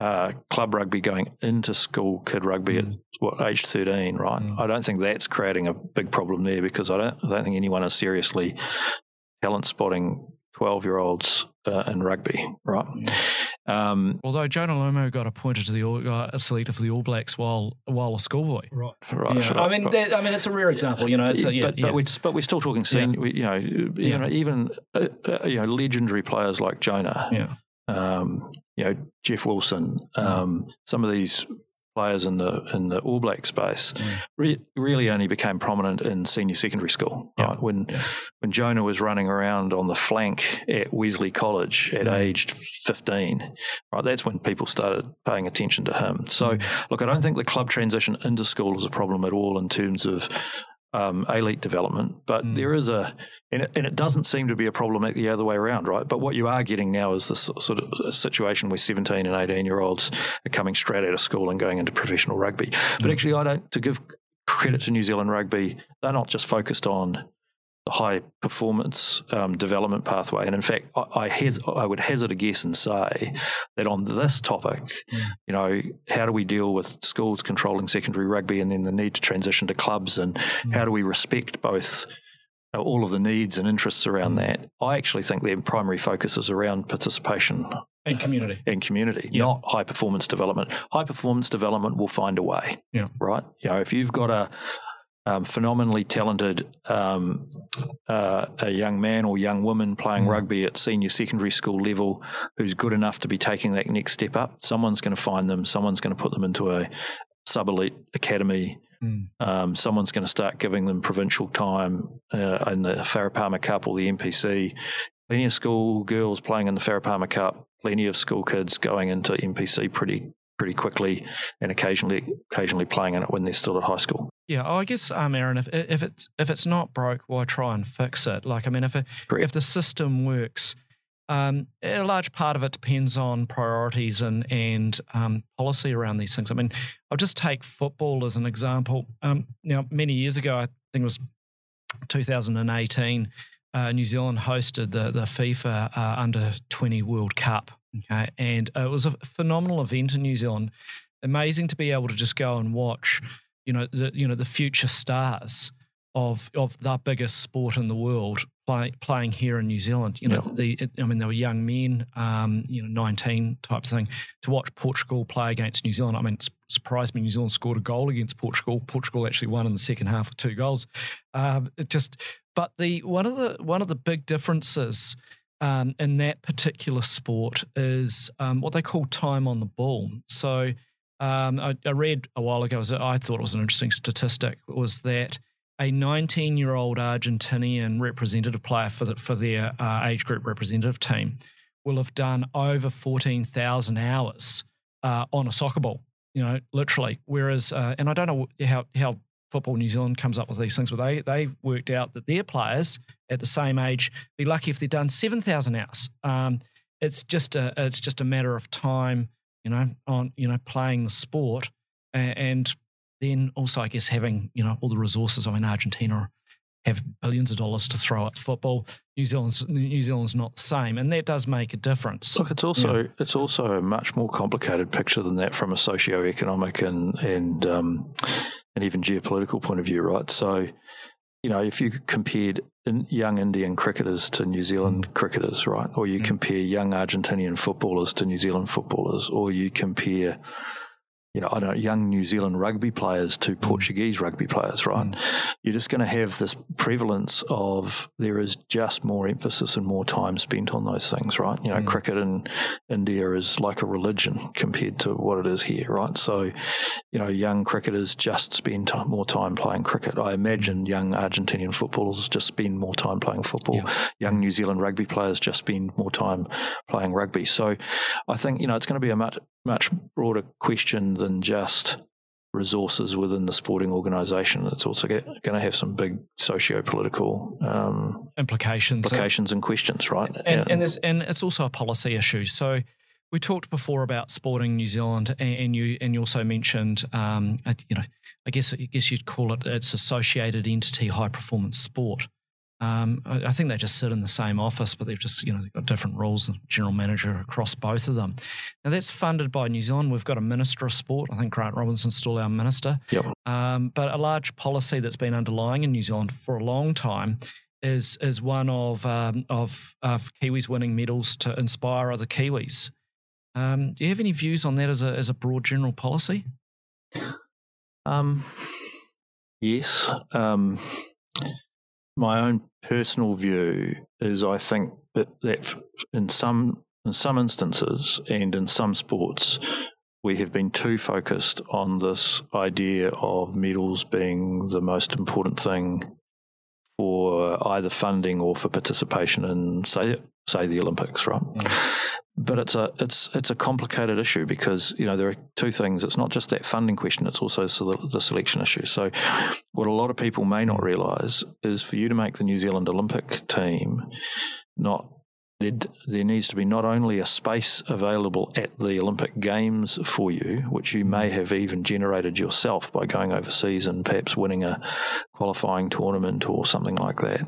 uh, club rugby going into school kid rugby mm. at what age 13 right mm. i don't think that's creating a big problem there because i don't, I don't think anyone is seriously talent spotting 12 year olds uh, in rugby right mm. um, although Jonah Lomu got appointed to the uh, selected for the All Blacks while while a schoolboy right right, yeah. I mean that, I mean it's a rare example you know a, yeah, but, yeah. but, we, but we're still talking senior you know you know even uh, uh, you know legendary players like Jonah yeah um, you know Jeff Wilson, um, some of these players in the in the All Black space mm. re- really only became prominent in senior secondary school. Yeah. Right? When yeah. when Jonah was running around on the flank at Wesley College at mm. aged fifteen, right? That's when people started paying attention to him. So, mm. look, I don't think the club transition into school is a problem at all in terms of um, elite development, but mm. there is a, and it, and it, doesn't seem to be a problem the other way around, right? But what you are getting now is this sort of situation where 17 and 18 year olds are coming straight out of school and going into professional rugby. Mm. But actually, I don't, to give credit to New Zealand rugby, they're not just focused on high performance um, development pathway. And in fact, I, I, hes- I, would hazard a guess and say that on this topic, mm. you know, how do we deal with schools controlling secondary rugby and then the need to transition to clubs and mm. how do we respect both uh, all of the needs and interests around mm. that? I actually think their primary focus is around participation. And community. And community, yeah. not high performance development. High performance development will find a way. Yeah. Right? You know, if you've got a um, phenomenally talented um, uh, a young man or young woman playing mm. rugby at senior secondary school level who's good enough to be taking that next step up. Someone's going to find them. Someone's going to put them into a sub elite academy. Mm. Um, someone's going to start giving them provincial time uh, in the Farah Cup or the NPC. Plenty of school girls playing in the Farah Cup. Plenty of school kids going into NPC pretty pretty quickly, and occasionally occasionally playing in it when they're still at high school. Yeah, oh, I guess, um, Aaron, if if it's if it's not broke, why try and fix it? Like, I mean, if it, if the system works, um, a large part of it depends on priorities and and um, policy around these things. I mean, I'll just take football as an example. Um, now, many years ago, I think it was 2018. Uh, New Zealand hosted the the FIFA uh, Under 20 World Cup, Okay, and uh, it was a phenomenal event in New Zealand. Amazing to be able to just go and watch, you know, the you know the future stars of of the biggest sport in the world play, playing here in New Zealand. You know, yeah. the I mean, they were young men, um, you know, nineteen type thing. To watch Portugal play against New Zealand, I mean, it surprised me. New Zealand scored a goal against Portugal. Portugal actually won in the second half with two goals. Um, it just, but the one of the one of the big differences um, in that particular sport is um, what they call time on the ball. So um, I, I, read a while ago, I thought it was an interesting statistic, was that a 19 year old Argentinian representative player for, the, for their uh, age group representative team will have done over 14,000 hours uh, on a soccer ball, you know, literally. Whereas, uh, and I don't know how, how Football New Zealand comes up with these things, but they they worked out that their players at the same age be lucky if they've done seven thousand hours. Um, it's just a it's just a matter of time, you know, on you know playing the sport, and, and then also I guess having you know all the resources. I mean, Argentina have billions of dollars to throw at football. New Zealand's New Zealand's not the same, and that does make a difference. Look, it's also yeah. it's also a much more complicated picture than that from a socio-economic and and um, and even geopolitical point of view, right? So, you know, if you compared young Indian cricketers to New Zealand mm. cricketers, right? Or you mm. compare young Argentinian footballers to New Zealand footballers, or you compare you know, I don't know, young New Zealand rugby players to mm. Portuguese rugby players, right? Mm. You're just going to have this prevalence of there is just more emphasis and more time spent on those things, right? You know, mm. cricket in India is like a religion compared to what it is here, right? So, you know, young cricketers just spend more time playing cricket. I imagine mm. young Argentinian footballers just spend more time playing football. Yeah. Young New Zealand rugby players just spend more time playing rugby. So I think, you know, it's going to be a much, much broader question than just resources within the sporting organisation. It's also going to have some big socio-political um, implications, implications and questions, right? And, and, and, and it's also a policy issue. So we talked before about sporting New Zealand, and, and you and you also mentioned, um, you know, I guess I guess you'd call it it's associated entity high performance sport. Um, I, I, think they just sit in the same office, but they've just, you know, they've got different roles, the general manager across both of them. Now, that's funded by New Zealand. We've got a minister of sport. I think Grant Robinson's still our minister. Yep. Um, but a large policy that's been underlying in New Zealand for a long time is is one of um, of, of Kiwis winning medals to inspire other Kiwis. Um, do you have any views on that as a as a broad general policy? Um, yes. Um, my own personal view is I think that, that in some in some instances and in some sports we have been too focused on this idea of medals being the most important thing for either funding or for participation in say say the Olympics, right? Mm but it's a it's it's a complicated issue because you know there are two things. It's not just that funding question; it's also the selection issue. So, what a lot of people may not realise is for you to make the New Zealand Olympic team, not there needs to be not only a space available at the Olympic Games for you, which you may have even generated yourself by going overseas and perhaps winning a qualifying tournament or something like that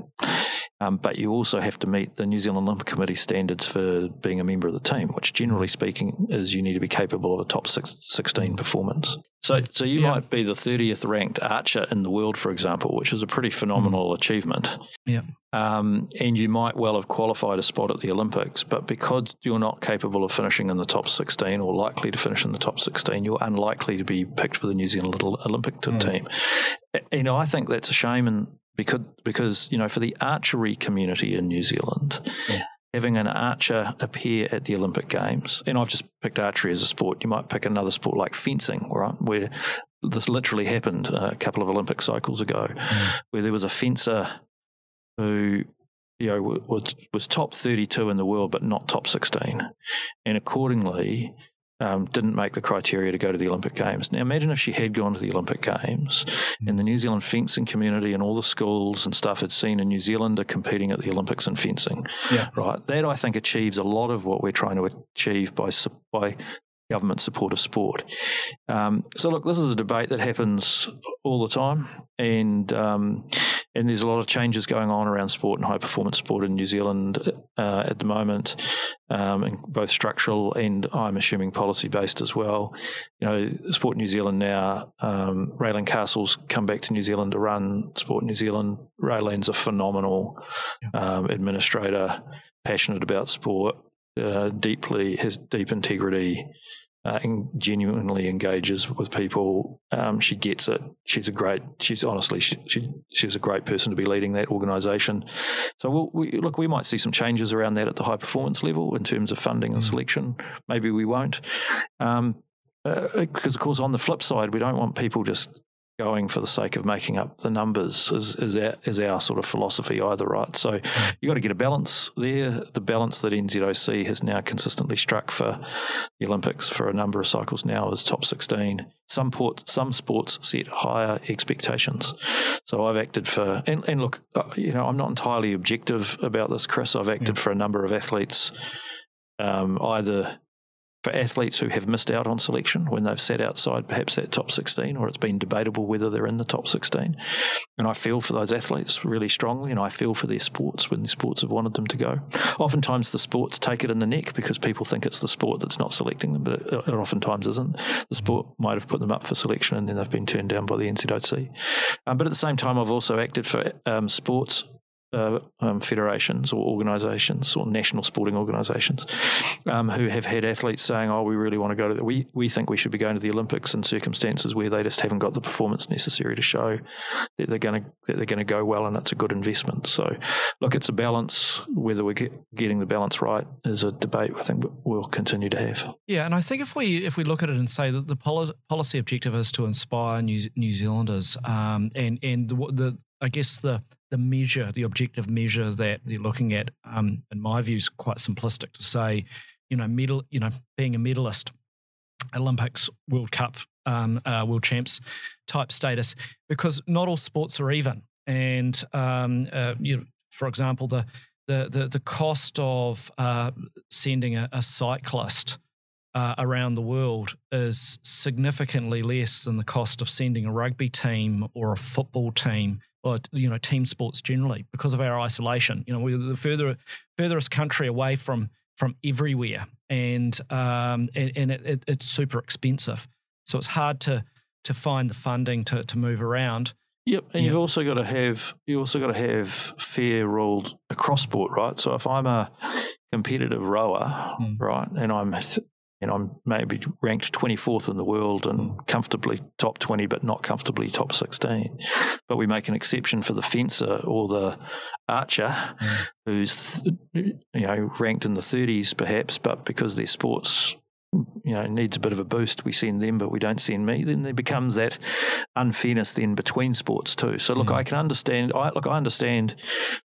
um, but you also have to meet the New Zealand Olympic Committee standards for being a member of the team, which generally speaking is you need to be capable of a top six, 16 performance. So, so you yeah. might be the 30th ranked archer in the world, for example, which is a pretty phenomenal mm. achievement. Yeah. Um, and you might well have qualified a spot at the Olympics, but because you're not capable of finishing in the top 16 or likely to finish in the top 16, you're unlikely to be picked for the New Zealand Olympic mm. team. You know, I think that's a shame and because because you know for the archery community in New Zealand. Yeah. Having an archer appear at the Olympic Games, and I've just picked archery as a sport. You might pick another sport like fencing, right? Where this literally happened a couple of Olympic cycles ago, mm. where there was a fencer who you know was was top 32 in the world but not top 16 and accordingly um, didn't make the criteria to go to the Olympic Games. Now, imagine if she had gone to the Olympic Games and the New Zealand fencing community and all the schools and stuff had seen a New Zealander competing at the Olympics in fencing. Yeah. Right. That, I think, achieves a lot of what we're trying to achieve by, by government support of sport. Um, so, look, this is a debate that happens all the time, and um, and there's a lot of changes going on around sport and high performance sport in New Zealand uh, at the moment, um, both structural and I'm assuming policy based as well. You know, Sport New Zealand now, um, Raelene Castle's come back to New Zealand to run Sport New Zealand. Raelene's a phenomenal um, administrator, passionate about sport uh, deeply has deep integrity, uh, and genuinely engages with people. Um, she gets it. She's a great. She's honestly she, she she's a great person to be leading that organisation. So we'll, we, look, we might see some changes around that at the high performance level in terms of funding and mm. selection. Maybe we won't. Um, because uh, of course on the flip side we don't want people just going for the sake of making up the numbers is, is, our, is our sort of philosophy either, right? So you've got to get a balance there. The balance that NZOC has now consistently struck for the Olympics for a number of cycles now is top 16. Some, port, some sports set higher expectations. So I've acted for, and, and look, uh, you know, I'm not entirely objective about this, Chris. I've acted yeah. for a number of athletes, um, either for athletes who have missed out on selection when they've sat outside perhaps that top 16 or it's been debatable whether they're in the top 16. And I feel for those athletes really strongly and I feel for their sports when the sports have wanted them to go. Oftentimes the sports take it in the neck because people think it's the sport that's not selecting them, but it, it oftentimes isn't. The sport might have put them up for selection and then they've been turned down by the NZOC. Um, but at the same time, I've also acted for um, sports uh, um, federations or organisations or national sporting organisations um, who have had athletes saying, "Oh, we really want to go to the, we we think we should be going to the Olympics in circumstances where they just haven't got the performance necessary to show that they're going to that they're going to go well and it's a good investment." So, look, it's a balance. Whether we're get, getting the balance right is a debate I think we'll continue to have. Yeah, and I think if we if we look at it and say that the policy objective is to inspire New, New Zealanders, um, and and the, the I guess the the measure, the objective measure that they're looking at, um, in my view, is quite simplistic to say, you know, medal, you know, being a medalist, Olympics, World Cup, um, uh, World Champs type status, because not all sports are even. And um, uh, you know, for example, the the the, the cost of uh, sending a, a cyclist uh, around the world is significantly less than the cost of sending a rugby team or a football team or you know team sports generally because of our isolation. You know, we're the further furthest country away from from everywhere, and um, and, and it, it, it's super expensive. So it's hard to to find the funding to to move around. Yep, and you've also got to have you also got to have fair ruled across sport, right? So if I'm a competitive rower, mm. right, and I'm and I'm maybe ranked 24th in the world and comfortably top 20, but not comfortably top 16. But we make an exception for the fencer or the archer, mm. who's you know ranked in the 30s perhaps, but because their sports you know needs a bit of a boost, we send them, but we don't send me. Then there becomes that unfairness then between sports too. So look, mm. I can understand. I look, I understand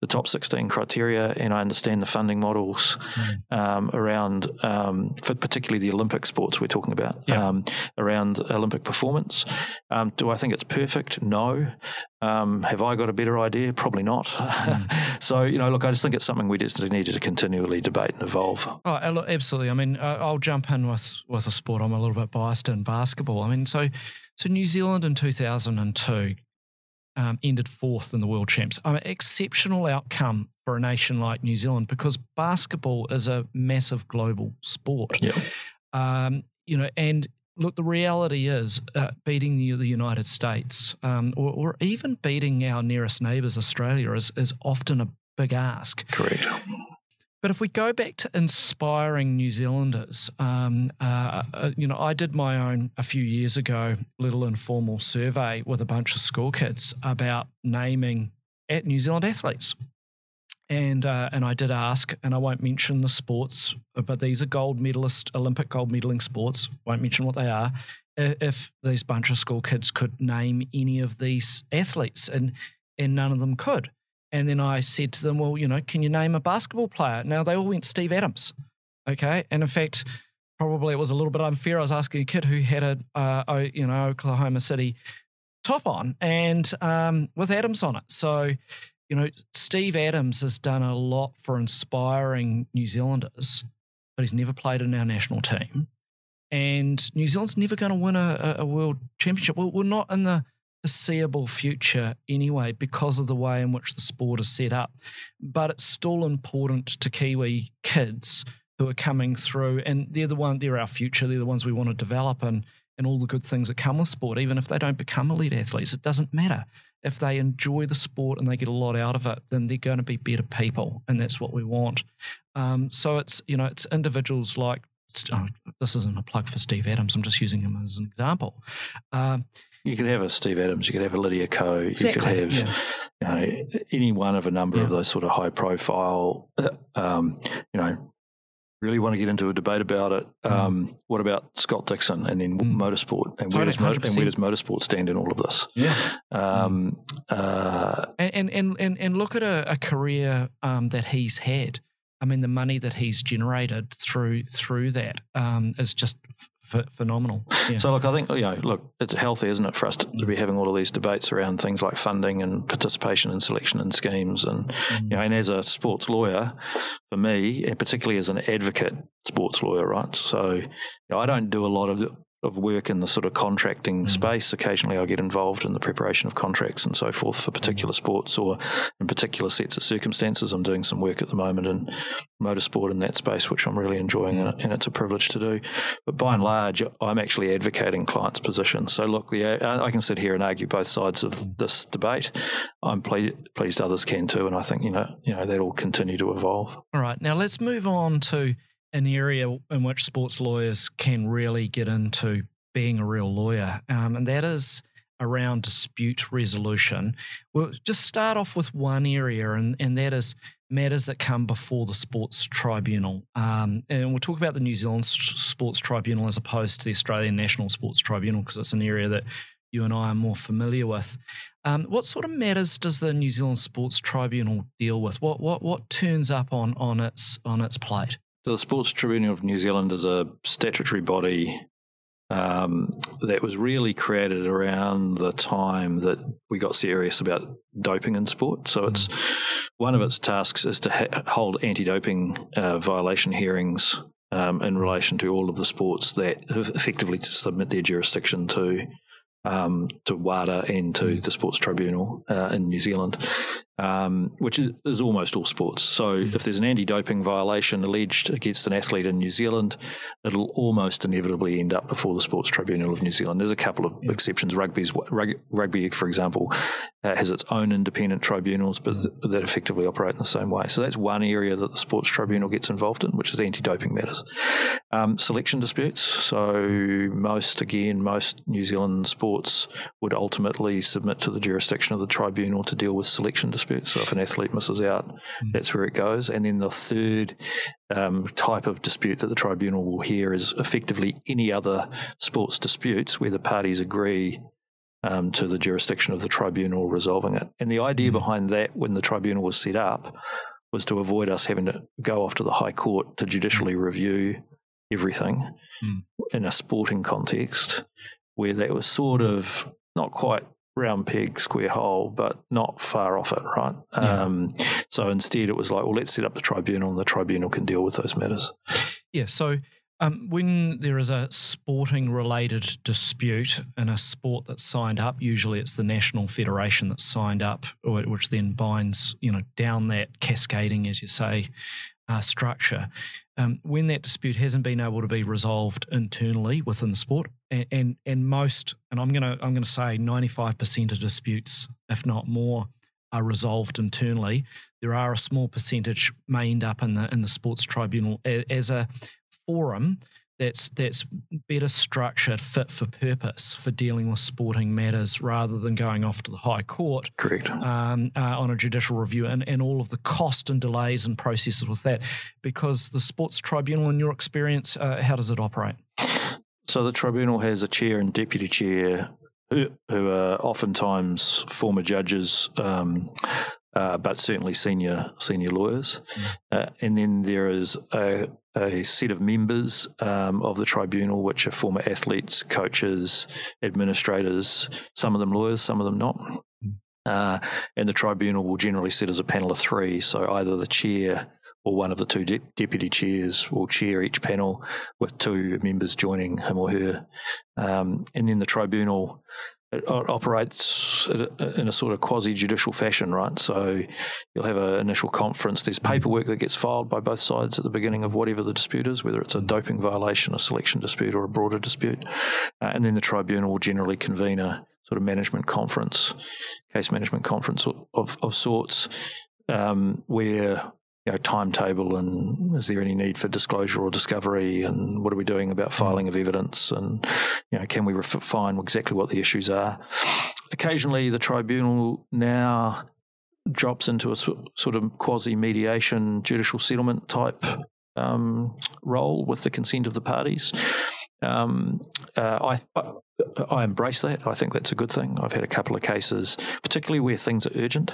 the top sixteen criteria, and I understand the funding models mm. um, around, um, for particularly the Olympic sports we're talking about, yeah. um, around Olympic performance. Um, do I think it's perfect? No. Um, have I got a better idea? Probably not. Mm. so, you know, look, I just think it's something we just need to continually debate and evolve. Oh, absolutely. I mean, I'll jump in with, with a sport I'm a little bit biased in basketball. I mean, so so New Zealand in 2002 um, ended fourth in the World Champs. I mean, exceptional outcome for a nation like New Zealand because basketball is a massive global sport. Yeah. Um, you know, and look, the reality is uh, beating the, the, United States um, or, or, even beating our nearest neighbours, Australia, is, is often a big ask. Correct. But if we go back to inspiring New Zealanders, um, uh, uh, you know, I did my own a few years ago little informal survey with a bunch of school kids about naming at New Zealand athletes and uh, and I did ask, and I won't mention the sports, but these are gold medalist, Olympic gold medaling sports. Won't mention what they are. If these bunch of school kids could name any of these athletes, and and none of them could. And then I said to them, well, you know, can you name a basketball player? Now they all went Steve Adams. Okay, and in fact, probably it was a little bit unfair. I was asking a kid who had a uh, you know Oklahoma City top on and um, with Adams on it. So you know, Steve Adams has done a lot for inspiring New Zealanders, but he's never played in our national team. And New Zealand's never going to win a, a, world championship. Well, we're not in the foreseeable future anyway because of the way in which the sport is set up. But it's still important to Kiwi kids who are coming through, and they're the one, they're our future. They're the ones we want to develop, and and all the good things that come with sport. Even if they don't become elite athletes, it doesn't matter if they enjoy the sport and they get a lot out of it, then they're going to be better people, and that's what we want. Um, so it's you know it's individuals like oh, this isn't a plug for Steve Adams. I'm just using him as an example. Um, you could have a Steve Adams, you could have a Lydia Ko, exactly, you could have yeah. you know, any one of a number yeah. of those sort of high profile, uh, um, you know, really want to get into a debate about it. Mm. Um, what about Scott Dixon and then mm. motorsport and, where does, and where does motorsport stand in all of this? Yeah. Um, mm. uh, and, and, and, and look at a, a career um, that he's had. I mean, the money that he's generated through through that um, is just phenomenal. Yeah. So, look, I think you know, look, it's healthy, isn't it, for us to, to, be having all of these debates around things like funding and participation and selection and schemes, and mm. you know, and as a sports lawyer, for me, and particularly as an advocate sports lawyer, right? So, you know, I don't do a lot of the, of work in the sort of contracting mm. space. Occasionally, I get involved in the preparation of contracts and so forth for particular mm. sports or in particular sets of circumstances. I'm doing some work at the moment in motorsport in that space, which I'm really enjoying, mm. and it's a privilege to do. But by and large, I'm actually advocating clients' positions. So, look, the, I can sit here and argue both sides of mm. this debate. I'm ple- pleased others can too, and I think you know, you know, that'll continue to evolve. All right, now let's move on to an area in which sports lawyers can really get into being a real lawyer, um, and that is around dispute resolution. We'll just start off with one area, and, and that is matters that come before the sports tribunal. Um, and we'll talk about the New Zealand Sports Tribunal as opposed to the Australian National Sports Tribunal because it's an area that you and I are more familiar with. Um, what sort of matters does the New Zealand Sports Tribunal deal with? What what what turns up on on its on its plate? The Sports Tribunal of New Zealand is a statutory body um, that was really created around the time that we got serious about doping in sport. So it's mm. one of its tasks is to ha- hold anti-doping uh, violation hearings um, in relation to all of the sports that effectively to submit their jurisdiction to um, to WADA and to mm. the Sports Tribunal uh, in New Zealand um, which is, is, almost all sports. So if there's an anti-doping violation alleged against an athlete in New Zealand, it'll almost inevitably end up before the Sports Tribunal of New Zealand. There's a couple of exceptions. Rugby's rugby, for example, uh, has its own independent tribunals, but th- that effectively operate in the same way. So that's one area that the Sports Tribunal gets involved in, which is anti-doping matters. Um, selection disputes. So most, again, most New Zealand sports would ultimately submit to the jurisdiction of the tribunal to deal with selection disputes disputes. So if an athlete misses out, mm. that's where it goes. And then the third um, type of dispute that the tribunal will hear is effectively any other sports disputes where the parties agree um, to the jurisdiction of the tribunal resolving it. And the idea mm. behind that, when the tribunal was set up, was to avoid us having to go off to the High Court to judicially mm. review everything mm. in a sporting context, where that was sort of not quite round peg, square hole, but not far off it, right? Yeah. Um, so instead, it was like, well, let's set up the tribunal, and the tribunal can deal with those matters. Yeah. So um, when there is a sporting related dispute in a sport that's signed up, usually it's the national federation that's signed up, or which then binds, you know, down that cascading, as you say, uh, structure. Um, when that dispute hasn't been able to be resolved internally within the sport, and and, and most, and I'm gonna I'm gonna say 95% of disputes, if not more, are resolved internally. There are a small percentage may end up in the in the sports tribunal as a forum that's that's better structured, fit for purpose for dealing with sporting matters rather than going off to the High Court. Correct. Um, uh, on a judicial review and, and all of the cost and delays and processes with that. Because the Sports Tribunal, in your experience, uh, how does it operate? So the tribunal has a chair and deputy chair who, who are oftentimes former judges. Um, uh, but certainly senior senior lawyers, mm. uh, and then there is a, a set of members um, of the tribunal, which are former athletes, coaches, administrators, some of them lawyers, some of them not. Hmm. Uh, and the tribunal will generally sit as a panel of three. So either the chair or one of the two de- deputy chairs will chair each panel with two members joining him or her. Um, and then the tribunal it operates in a sort of quasi judicial fashion, right? So you'll have an initial conference. There's paperwork that gets filed by both sides at the beginning of whatever the dispute is, whether it's a doping violation, a selection dispute, or a broader dispute. Uh, and then the tribunal will generally convene a sort of management conference, case management conference of, of sorts, um, where you know, timetable and is there any need for disclosure or discovery and what are we doing about filing of evidence and you know can we refine exactly what the issues are? Occasionally the tribunal now drops into a sort of quasi mediation judicial settlement type um, role with the consent of the parties Um, uh, I, I, I embrace that. I think that's a good thing. I've had a couple of cases, particularly where things are urgent.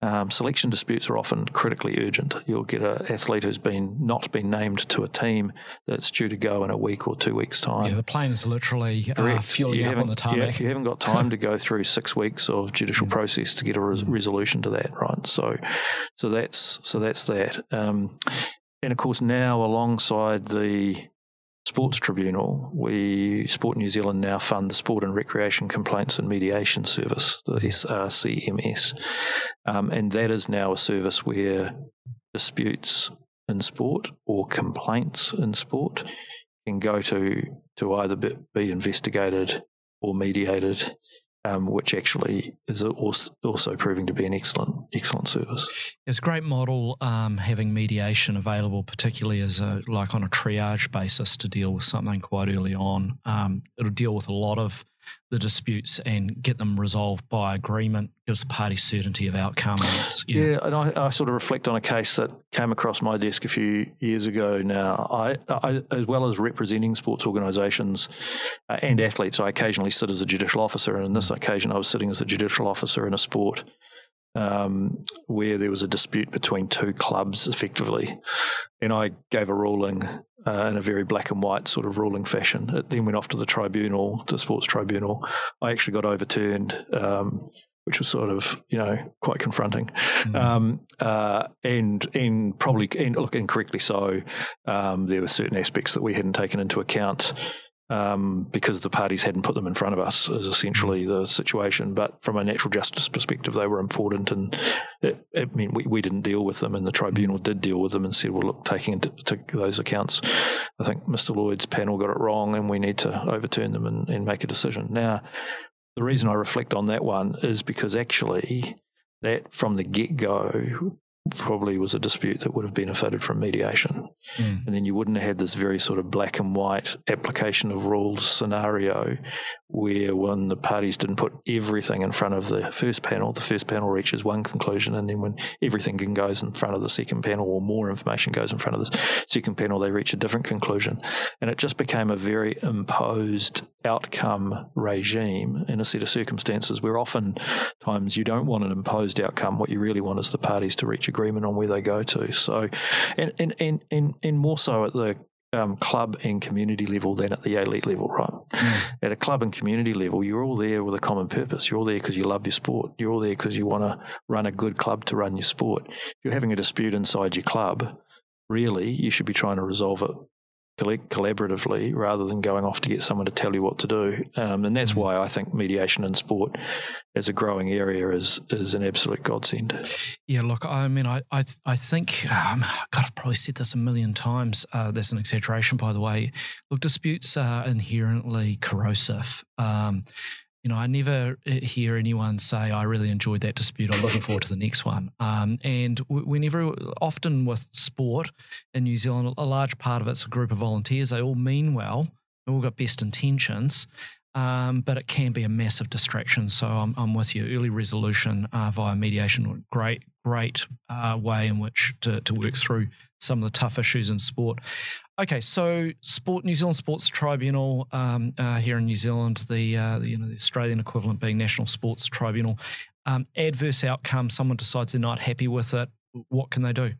Um, selection disputes are often critically urgent. You'll get an athlete who's been not been named to a team that's due to go in a week or two weeks' time. Yeah, the plane is literally uh, fueling up on the tarmac. Yeah, you haven't got time to go through six weeks of judicial mm. process to get a res- resolution to that, right? So, so that's so that's that. Um, and of course, now alongside the Sports Tribunal, we Sport New Zealand now fund the Sport and Recreation Complaints and Mediation Service, the SRCMS, um, and that is now a service where disputes in sport or complaints in sport can go to to either be, be investigated or mediated um, which actually is also proving to be an excellent excellent service. It's a great model um, having mediation available, particularly as a like on a triage basis to deal with something quite early on. Um, it'll deal with a lot of the disputes and get them resolved by agreement gives the party certainty of outcomes. Yeah, yeah and I, I, sort of reflect on a case that came across my desk a few years ago now. I, I as well as representing sports organisations uh, and athletes, I occasionally sit as a judicial officer, and on this occasion I was sitting as a judicial officer in a sport um, where there was a dispute between two clubs effectively. And I gave a ruling uh, in a very black and white sort of ruling fashion. It then went off to the tribunal, the sports tribunal. I actually got overturned. Um, which was sort of you know quite confronting, mm. um, uh, and and probably and look incorrectly so. Um, there were certain aspects that we hadn't taken into account um, because the parties hadn't put them in front of us, is essentially the situation. But from a natural justice perspective, they were important, and it, it mean we, we didn't deal with them, and the tribunal did deal with them and said, well, look, taking into those accounts, I think Mr. Lloyd's panel got it wrong, and we need to overturn them and, and make a decision. Now, the reason I reflect on that one is because actually that from the get go probably was a dispute that would have benefited from mediation. Mm. And then you wouldn't have had this very sort of black and white application of rules scenario where when the parties didn't put everything in front of the first panel, the first panel reaches one conclusion. And then when everything goes in front of the second panel or more information goes in front of the second panel, they reach a different conclusion. And it just became a very imposed outcome regime in a set of circumstances where often times you don't want an imposed outcome. What you really want is the parties to reach agreement on where they go to. So, and and and and, and more so at the um, club and community level than at the elite level, right? Mm. At a club and community level, you're all there with a common purpose. You're all there because you love your sport. You're all there because you want to run a good club to run your sport. If you're having a dispute inside your club, really, you should be trying to resolve it collaboratively rather than going off to get someone to tell you what to do. Um, and that's mm-hmm. why I think mediation in sport as a growing area is is an absolute godsend. Yeah, look, I mean, I I, I think um, God, I've probably said this a million times. Uh, that's an exaggeration, by the way. Look, disputes are inherently corrosive. Um, you know, I never uh, hear anyone say, I really enjoyed that dispute. I'm looking forward to the next one. Um, and whenever, often with sport in New Zealand, a large part of it's a group of volunteers. They all mean well, they all got best intentions, um, but it can be a massive distraction. So I'm, I'm with you. Early resolution uh, via mediation, great, great uh, way in which to, to work through some of the tough issues in sport. Okay, so Sport New Zealand Sports Tribunal um, uh, here in New Zealand, the, uh, the, you know the Australian equivalent being National Sports Tribunal. Um, adverse outcome, someone decides they're not happy with it. What can they do?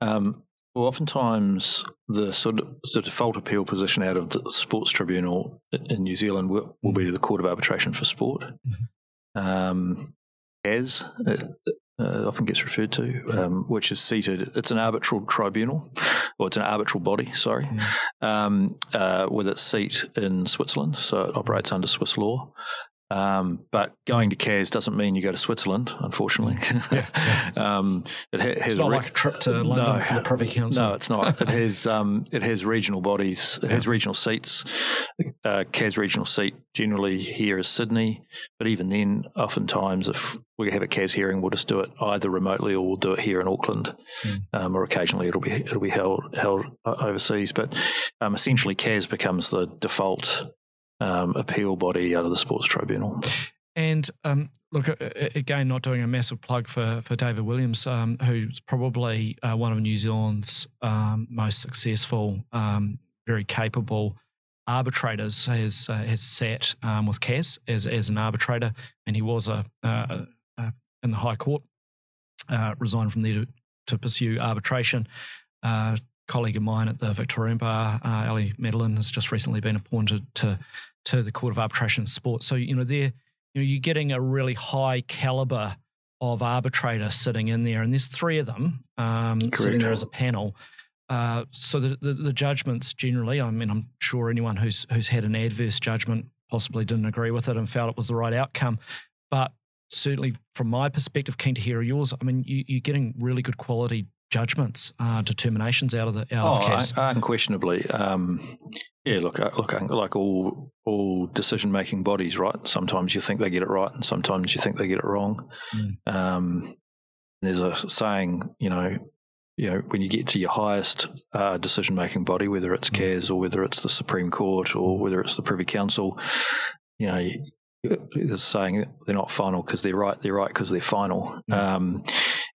Um, well, oftentimes the sort of the default appeal position out of the Sports Tribunal in New Zealand will, will be to the Court of Arbitration for Sport. Mm-hmm. Um, as uh, often gets referred to, um, which is seated. It's an arbitral tribunal, or it's an arbitral body. Sorry, mm. um, uh, with its seat in Switzerland, so it operates under Swiss law. Um, but going to CAS doesn't mean you go to Switzerland, unfortunately. Yeah, yeah. um, it ha- has it's not re- like a trip to London no, for the Privy Council. No, it's not. it has um, it has regional bodies. It yeah. has regional seats. Uh, CAS regional seat generally here is Sydney, but even then, oftentimes if we have a CAS hearing, we'll just do it either remotely or we'll do it here in Auckland, mm. or occasionally it'll be it'll be held held overseas. But um, essentially, CAS becomes the default um, appeal body out of the sports tribunal. And um, look, again, not doing a massive plug for, for David Williams, um, who's probably uh, one of New Zealand's um, most successful, um, very capable arbitrators has uh, has sat um, with CAS as as an arbitrator, and he was a, uh, uh, in the High Court, uh, resigned from there to, to pursue arbitration. Colleague of mine at the Victorian Bar, uh, Ali Madeline, has just recently been appointed to to the Court of Arbitration Sport. So you know they're you know you're getting a really high caliber of arbitrator sitting in there, and there's three of them um, sitting there as a panel. Uh, so the, the, the, judgments generally, I mean, I'm sure anyone who's who's had an adverse judgment possibly didn't agree with it and felt it was the right outcome. But certainly, from my perspective, keen to hear yours. I mean, you, are getting really good quality judgments, uh, determinations out of the out oh, of CAS. unquestionably. Um, yeah, look, uh, look, like all all decision making bodies, right? Sometimes you think they get it right, and sometimes you think they get it wrong. Mm. Um, there's a saying, you know, you know, when you get to your highest uh, decision making body, whether it's mm. CAS or whether it's the Supreme Court or whether it's the Privy Council, you know, there's saying they're not final because they're right. They're right because they're final. Mm. Um,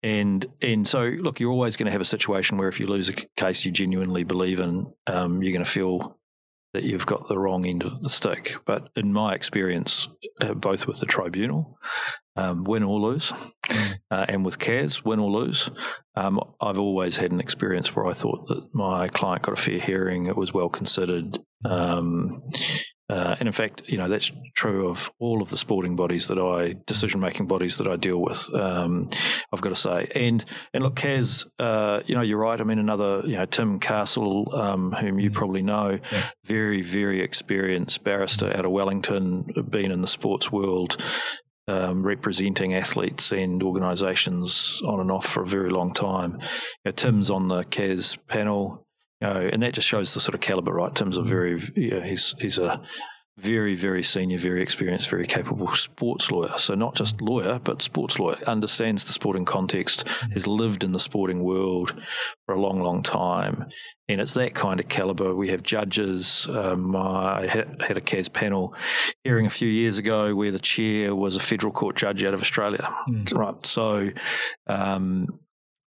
and and so look, you're always going to have a situation where if you lose a case you genuinely believe in, um, you're going to feel that you've got the wrong end of the stick. But in my experience, uh, both with the tribunal, um, win or lose, mm. uh, and with CAS, win or lose, um, I've always had an experience where I thought that my client got a fair hearing, it was well considered. Um, uh, and in fact, you know that's true of all of the sporting bodies that I, decision-making bodies that I deal with. Um, I've got to say, and and look, CAS, uh, you know, you're right. I mean, another, you know, Tim Castle, um, whom you mm. probably know, yeah. very very experienced barrister out of Wellington, been in the sports world. Um, representing athletes and organisations on and off for a very long time. You know, Tim's on the CAS panel. You know, and that just shows the sort of caliber, right? Tim's a very, you know, he's he's a very, very senior, very experienced, very capable sports lawyer. So not just lawyer, but sports lawyer. Understands the sporting context, has lived in the sporting world for a long, long time, and it's that kind of caliber. We have judges. Um, I had a CAS panel hearing a few years ago where the chair was a federal court judge out of Australia. Mm. Right. So um,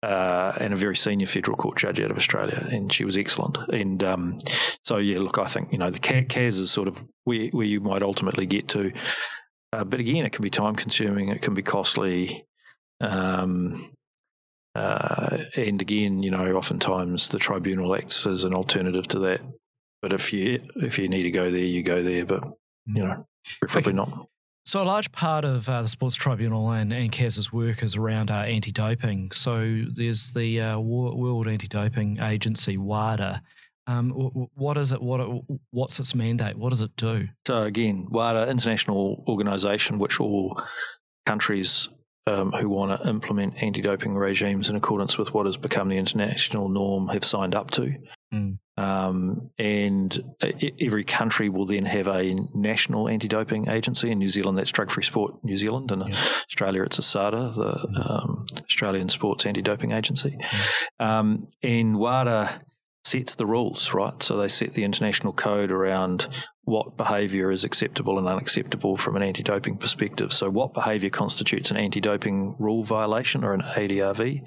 uh, and a very senior federal court judge out of Australia, and she was excellent. And um, so, yeah, look, I think you know the CAS is sort of where, where you might ultimately get to, uh, but again, it can be time consuming, it can be costly, um, uh, and again, you know, oftentimes the tribunal acts as an alternative to that. But if you if you need to go there, you go there. But you know, preferably okay. not. So, a large part of uh, the Sports Tribunal and, and CAS's work is around uh, anti doping. So, there's the uh, World Anti Doping Agency, WADA. Um, what is it? What what's its mandate? What does it do? So again, WADA, international organisation, which all countries um, who want to implement anti-doping regimes in accordance with what has become the international norm have signed up to. Mm. Um, and every country will then have a national anti-doping agency. In New Zealand, that's Drug Free Sport New Zealand. In yeah. Australia, it's ASADA, the mm. um, Australian Sports Anti-Doping Agency. Mm. Um, and WADA sets the rules, right? So they set the international code around what behaviour is acceptable and unacceptable from an anti-doping perspective. So what behaviour constitutes an anti-doping rule violation or an ADRV?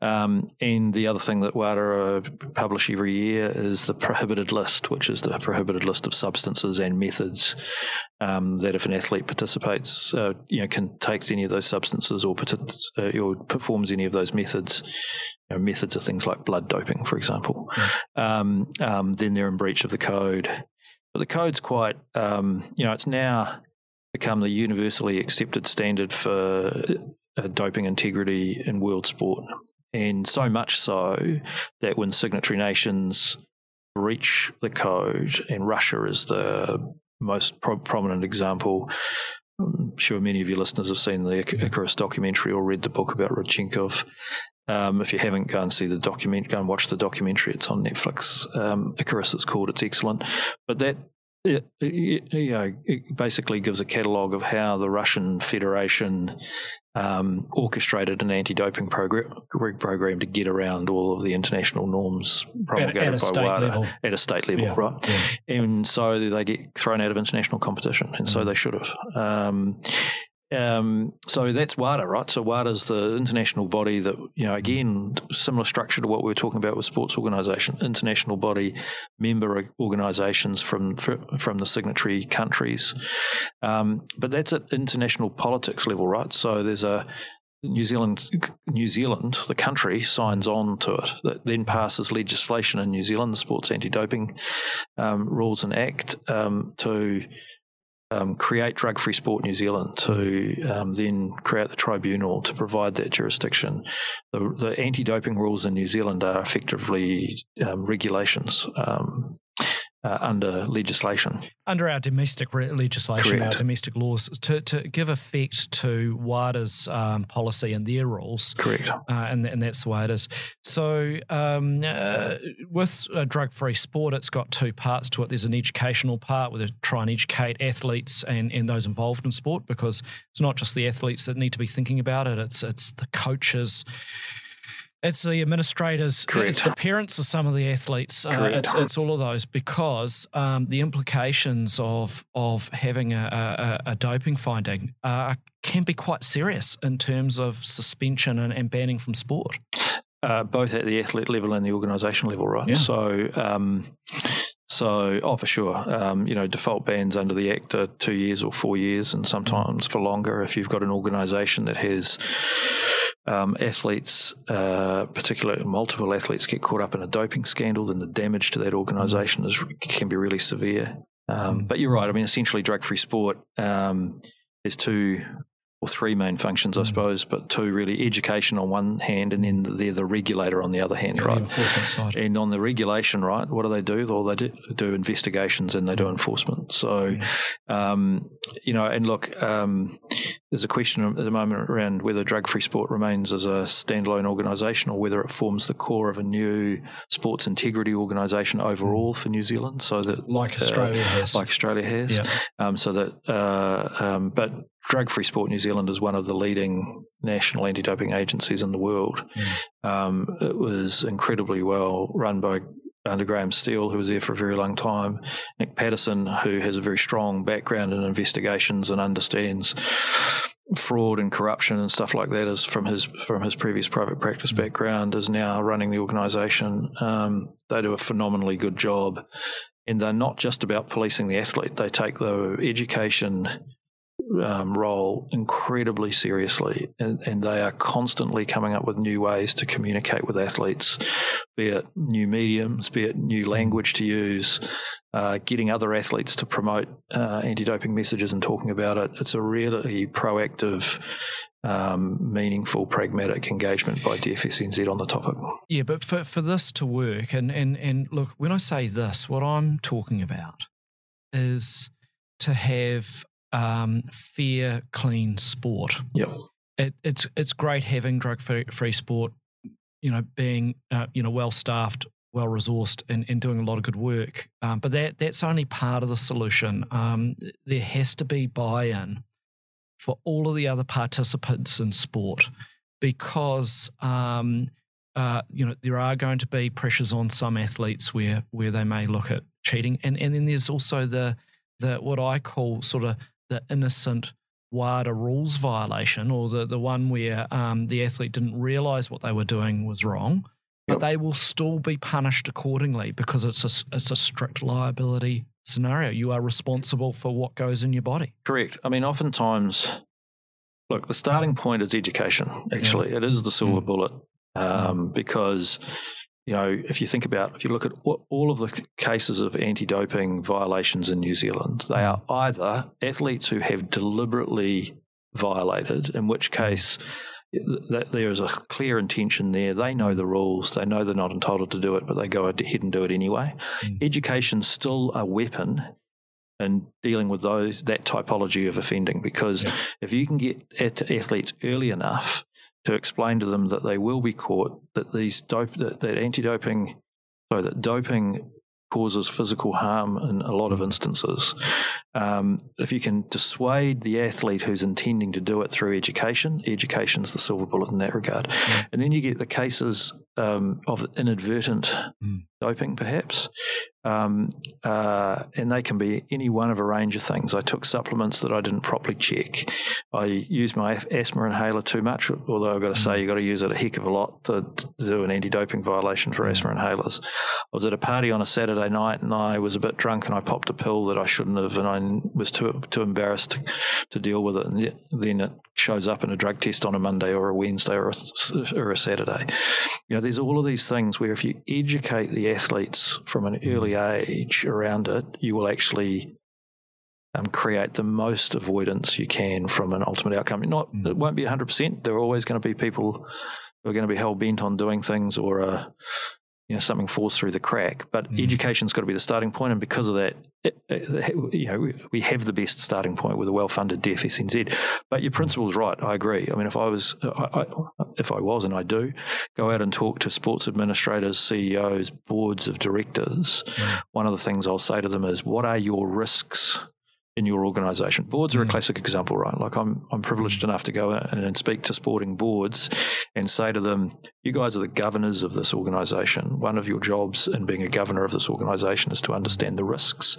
Um, and the other thing that WADA publish every year is the prohibited list, which is the prohibited list of substances and methods um, that if an athlete participates, uh, you know, can takes any of those substances or, uh, or performs any of those methods, you know, methods are things like blood doping, for example, mm. um, um, then they're in breach of the code. But the code's quite, um, you know, it's now become the universally accepted standard for uh, doping integrity in world sport. And so much so that when signatory nations breach the code, and Russia is the most pro- prominent example. I'm sure many of your listeners have seen the Icarus documentary or read the book about Rodchenkov. Um, if you haven't, go and see the document. Go and watch the documentary. It's on Netflix. Um, Icarus is called. It's excellent. But that it, it, you know, it basically gives a catalogue of how the Russian Federation um, orchestrated an anti-doping program, program to get around all of the international norms promulgated at, at by WADA level. at a state level, yeah. right? Yeah. And so they get thrown out of international competition, and mm. so they should have. Um, um, so that's WADA, right? So WADA is the international body that, you know, again, similar structure to what we were talking about with sports organisation, international body, member organisations from from the signatory countries. Um, but that's at international politics level, right? So there's a New Zealand, New Zealand, the country signs on to it. That then passes legislation in New Zealand, the Sports Anti-Doping um, Rules and Act, um, to um, create Drug Free Sport New Zealand, to um, then create the tribunal to provide that jurisdiction. The, the anti-doping rules in New Zealand are effectively um, regulations um, uh, under legislation. Under our domestic re- legislation, Correct. our domestic laws, to, to give effect to WADA's um, policy and their rules. Correct. Uh, and, and that's the way it is. So, um, uh, with drug free sport, it's got two parts to it. There's an educational part where they try and educate athletes and, and those involved in sport because it's not just the athletes that need to be thinking about it, it's, it's the coaches it's the administrators. Correct. It's the parents of some of the athletes. Uh, it's, it's all of those because um, the implications of of having a, a, a doping finding uh, can be quite serious in terms of suspension and, and banning from sport. Uh, both at the athlete level and the organisation level, right? Yeah. So. Um, so, oh, for sure. Um, you know, default bans under the Act are two years or four years, and sometimes for longer if you've got an organisation that has um, athletes, uh, particularly multiple athletes, get caught up in a doping scandal, then the damage to that organisation is can be really severe. Um, mm. but you're right. I mean, essentially, drug-free sport. Um, there's two or three main functions, I mm. suppose, but two really education on one hand, and then they're the regulator on the other hand, yeah, right? enforcement side. And on the regulation, right, what do they do? Well, they do, do investigations and they do mm. enforcement. So, mm. um, you know, and look, um, there's a question at the moment around whether drug free sport remains as a standalone organisation or whether it forms the core of a new sports integrity organisation overall for New Zealand. So that, like Australia uh, has. Like Australia has. Yeah. Um, so that, uh, um, but Drug Free Sport New Zealand is one of the leading national anti doping agencies in the world. Mm. Um, it was incredibly well run by under Graeme Steel, who was there for a very long time, Nick Paterson, who has a very strong background in investigations and understands fraud and corruption and stuff like that is from his from his previous private practice mm. background is now running the organisation. Um, they do a phenomenally good job, and they're not just about policing the athlete. They take the education um, role incredibly seriously, and, and, they are constantly coming up with new ways to communicate with athletes, be it new mediums, be it new language to use, uh, getting other athletes to promote uh, anti-doping messages and talking about it. It's a really proactive. Um, meaningful, pragmatic engagement by DFSNZ on the topic. Yeah, but for, for this to work, and, and, and look, when I say this, what I'm talking about is to have um, fair, clean sport. Yep. It, it's it's great having drug free sport, you know, being uh, you know well staffed, well resourced, and, and doing a lot of good work. Um, but that that's only part of the solution. Um, there has to be buy in for all of the other participants in sport because um, uh, you know there are going to be pressures on some athletes where where they may look at cheating, and and then there's also the the what I call sort of the innocent WADA rules violation or the, the one where um, the athlete didn't realise what they were doing was wrong, but they will still be punished accordingly because it's a, it's a strict liability scenario. You are responsible for what goes in your body. Correct. I mean, oftentimes, look, the starting point is education, actually. Yeah. It is the silver mm. bullet um, because you know, if you think about, if you look at all of the cases of anti doping violations in New Zealand, they are either athletes who have deliberately violated, in which case that there is a clear intention there. They know the rules, they know they're not entitled to do it, but they go ahead and do it anyway. Mm. Education's still a weapon in dealing with those that typology of offending because yeah. if you can get athletes early enough to explain to them that they will be caught, that these dope, that, that anti-doping, sorry, that doping causes physical harm in a lot of instances. Um, if you can dissuade the athlete who's intending to do it through education, education's the silver bullet in that regard. Mm. And then you get the cases um, of inadvertent mm. doping, perhaps. Um, uh, and they can be any one of a range of things. I took supplements that I didn't properly check. I used my asthma inhaler too much, although I've got to say mm. you've got to use it a heck of a lot to, to do an anti doping violation for mm. asthma inhalers. I was at a party on a Saturday night and I was a bit drunk and I popped a pill that I shouldn't have, and I was too too embarrassed to, to deal with it. And then it shows up in a drug test on a Monday or a Wednesday or a, or a Saturday. You know, there's all of these things where if you educate the athletes from an early age around it, you will actually um, create the most avoidance you can from an ultimate outcome. Not mm. it won't be 100%. There are always going to be people who are going to be hell bent on doing things or uh, you know something falls through the crack. But mm. education's got to be the starting point, and because of that, it, it, you know we have the best starting point with a well-funded DFSNZ. But your principle is right. I agree. I mean, if I was, I, I, if I was, and I do, go out and talk to sports administrators, CEOs, boards of directors. Mm. One of the things I'll say to them is, "What are your risks?" In your organisation. Boards are a mm. classic example, right? Like I'm, I'm privileged enough to go and speak to sporting boards and say to them, "You guys are the governors of this organisation. One of your jobs in being a governor of this organisation is to understand the risks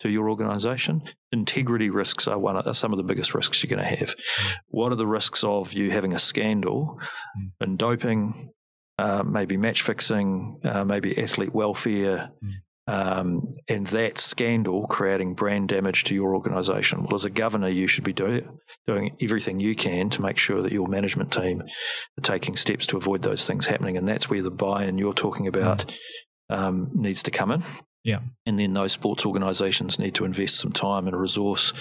to your organisation. Integrity risks are one are some of the biggest risks you're going to have. Mm. What are the risks of you having a scandal mm. in doping?" Uh, maybe match fixing, uh, maybe athlete welfare, mm. Um, and that scandal creating brand damage to your organisation. Well, as a governor, you should be do, doing everything you can to make sure that your management team are taking steps to avoid those things happening. And that's where the buy in you're talking about mm. um, needs to come in. Yeah. And then those sports organisations need to invest some time and resource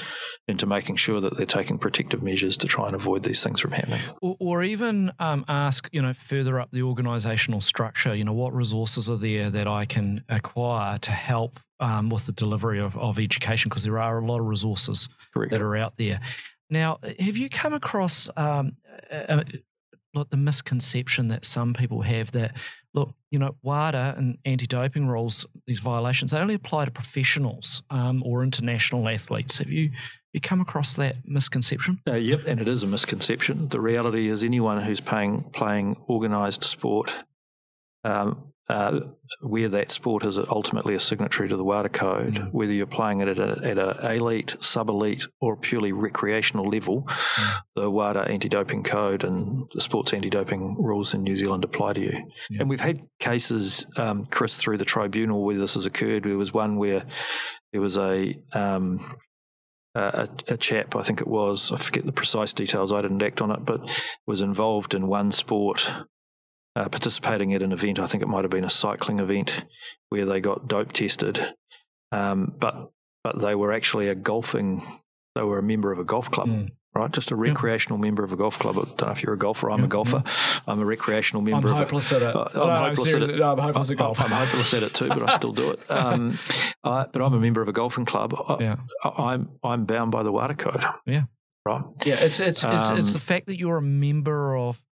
into making sure that they're taking protective measures to try and avoid these things from happening. Or, or even um, ask, you know, further up the organisational structure, you know, what resources are there that I can acquire to help um, with the delivery of, of education? Because there are a lot of resources Correct. that are out there. Now, have you come across um, like the misconception that some people have that look, you know, WADA and anti-doping rules, these violations, they only apply to professionals um, or international athletes. Have you you come across that misconception? Uh, yep, and it is a misconception. The reality is, anyone who's paying, playing organised sport um, uh, where that sport is ultimately a signatory to the WADA code, mm. whether you're playing it at a, at a elite, sub elite, or purely recreational level, mm. the WADA anti-doping code and the sports anti-doping rules in New Zealand apply to you. Yeah. And we've had cases, um, Chris, through the tribunal where this has occurred. There was one where there was a um, a, a, chap, I think it was, I forget the precise details, I didn't act on it, but was involved in one sport uh, participating at an event. I think it might have been a cycling event where they got dope tested, um, but but they were actually a golfing. They were a member of a golf club. Mm. Right, just a recreational member of a golf club. I don't know if you're a golfer. I'm a golfer. I'm a recreational member. I'm hopeless a, at it. Uh, I'm, no, hopeless at it. No, I'm hopeless at golf. I'm hopeless at it too, but I still do it. Um, I, but I'm a member of a golfing club. I, yeah. I, I'm I'm bound by the WADA code. Yeah. Right. Yeah. It's it's um, it's, it's um, the fact that you're a member of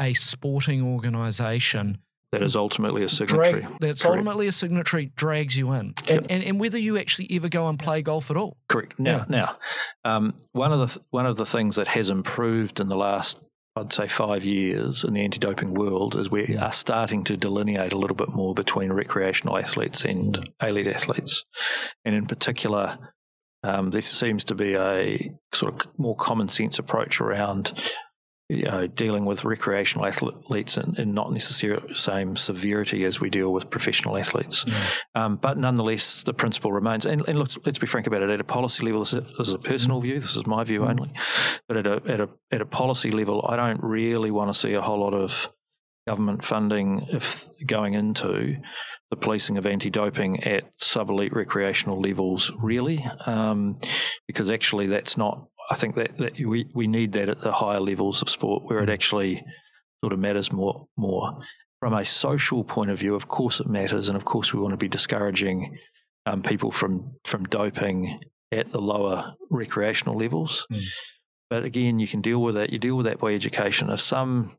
a sporting organisation that is ultimately a signatory. Drag, that's Correct. ultimately a signatory drags you in, and, and, and whether you actually ever go and play golf at all. Correct. Now, yeah. now, um, one of the th- one of the things that has improved in the last, I'd say, five years in the anti-doping world is we are starting to delineate a little bit more between recreational athletes and elite athletes, and in particular. Um, there seems to be a sort of more common sense approach around you know, dealing with recreational athletes and, in, not necessarily the same severity as we deal with professional athletes. Mm. Um, but nonetheless, the principle remains. And, and let's, let's, be frank about it. At a policy level, this is, a personal mm. view. This is my view mm. only. But at a, at a at a policy level, I don't really want to see a whole lot of government funding if going into the policing of anti-doping at sub-elite recreational levels, really, um, because actually that's not I think that, that we, we need that at the higher levels of sport where it mm. actually sort of matters more more. From a social point of view, of course it matters, and of course we want to be discouraging um, people from from doping at the lower recreational levels. Mm. But again, you can deal with that. You deal with that by education. If some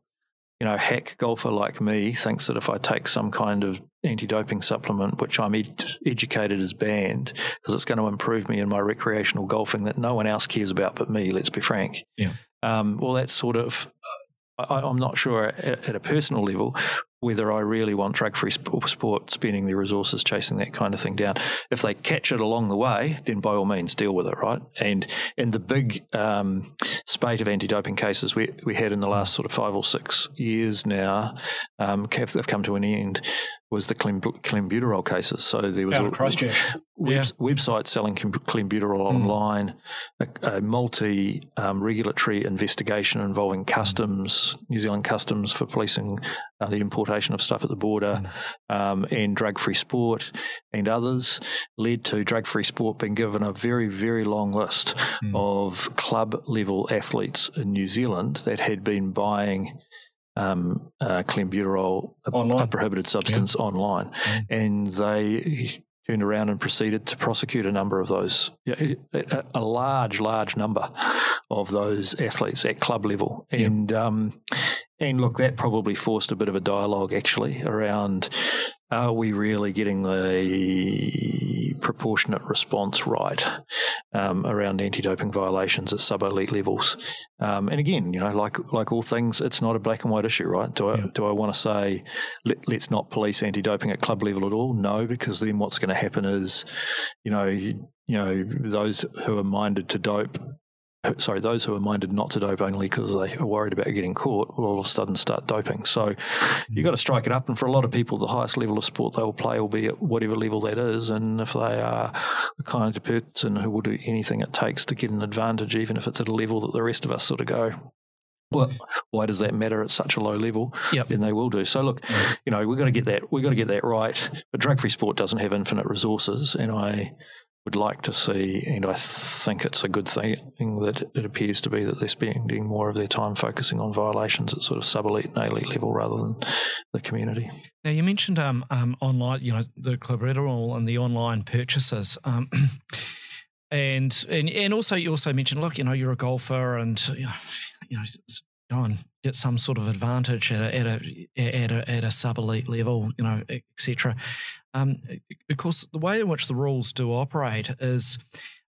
you know, hack golfer like me thinks that if I take some kind of anti-doping supplement, which I'm ed- educated is banned because it's going to improve me in my recreational golfing that no one else cares about but me. Let's be frank. Yeah. Um, well, that's sort of. I, am not sure at, at, a personal level whether I really want drug free sport spending their resources chasing that kind of thing down. If they catch it along the way, then by all means deal with it, right? And and the big um, spate of anti doping cases we, we had in the last sort of five or six years now um, have come to an end was the clenbuterol cases. So there was Out a Christchurch. Web, yeah. website selling clenbuterol mm. online, a, a multi um, regulatory investigation involving customs, New Zealand customs for policing uh, the importation of stuff at the border, mm. um, and drug free sport and others led to drug free sport being given a very, very long list mm. of club level athletes in New Zealand that had been buying um, uh, clenbuterol, a, a, prohibited substance, yeah. online, mm. and they turned around and proceeded to prosecute a number of those, a, a large, large number of those athletes at club level, and um, and look, that probably forced a bit of a dialogue actually around are we really getting the proportionate response right um, around anti-doping violations at sub-elite levels? Um, and again, you know, like like all things, it's not a black and white issue, right? Do I yeah. do I want to say let, us not police anti-doping at club level at all? No, because then what's going to happen is, you know, you, you know, those who are minded to dope sorry, those who are minded not to dope only because they are worried about getting caught will all of a sudden start doping. So you've got to strike it up. And for a lot of people, the highest level of sport they will play will be at whatever level that is. And if they are the kind of person who will do anything it takes to get an advantage, even if it's at a level that the rest of us sort of go, well, why does that matter at such a low level? Yep. Then they will do. So look, you know, we've got to get that we've got to get that right. But drug free sport doesn't have infinite resources, and I would like to see, and I think it's a good thing that it appears to be that they're spending more of their time focusing on violations at sort of sub elite and elite level rather than the community. Now you mentioned um, um, online, you know, the clenbuterol and the online purchases. Um, and, and and also you also mentioned, look, you know, you're a golfer, and you know, go and get some sort of advantage at a at a at a, at a sub elite level, you know, etc. Um, of course, the way in which the rules do operate is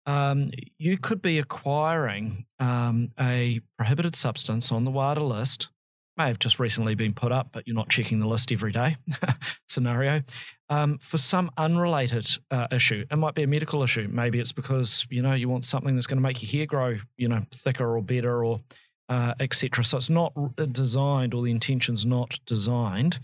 um, you could be acquiring um, a prohibited substance on the wider list. May have just recently been put up, but you're not checking the list every day. scenario um, for some unrelated uh, issue. It might be a medical issue. Maybe it's because you know you want something that's going to make your hair grow, you know, thicker or better, or uh, etc. So it's not designed, or the intention's not designed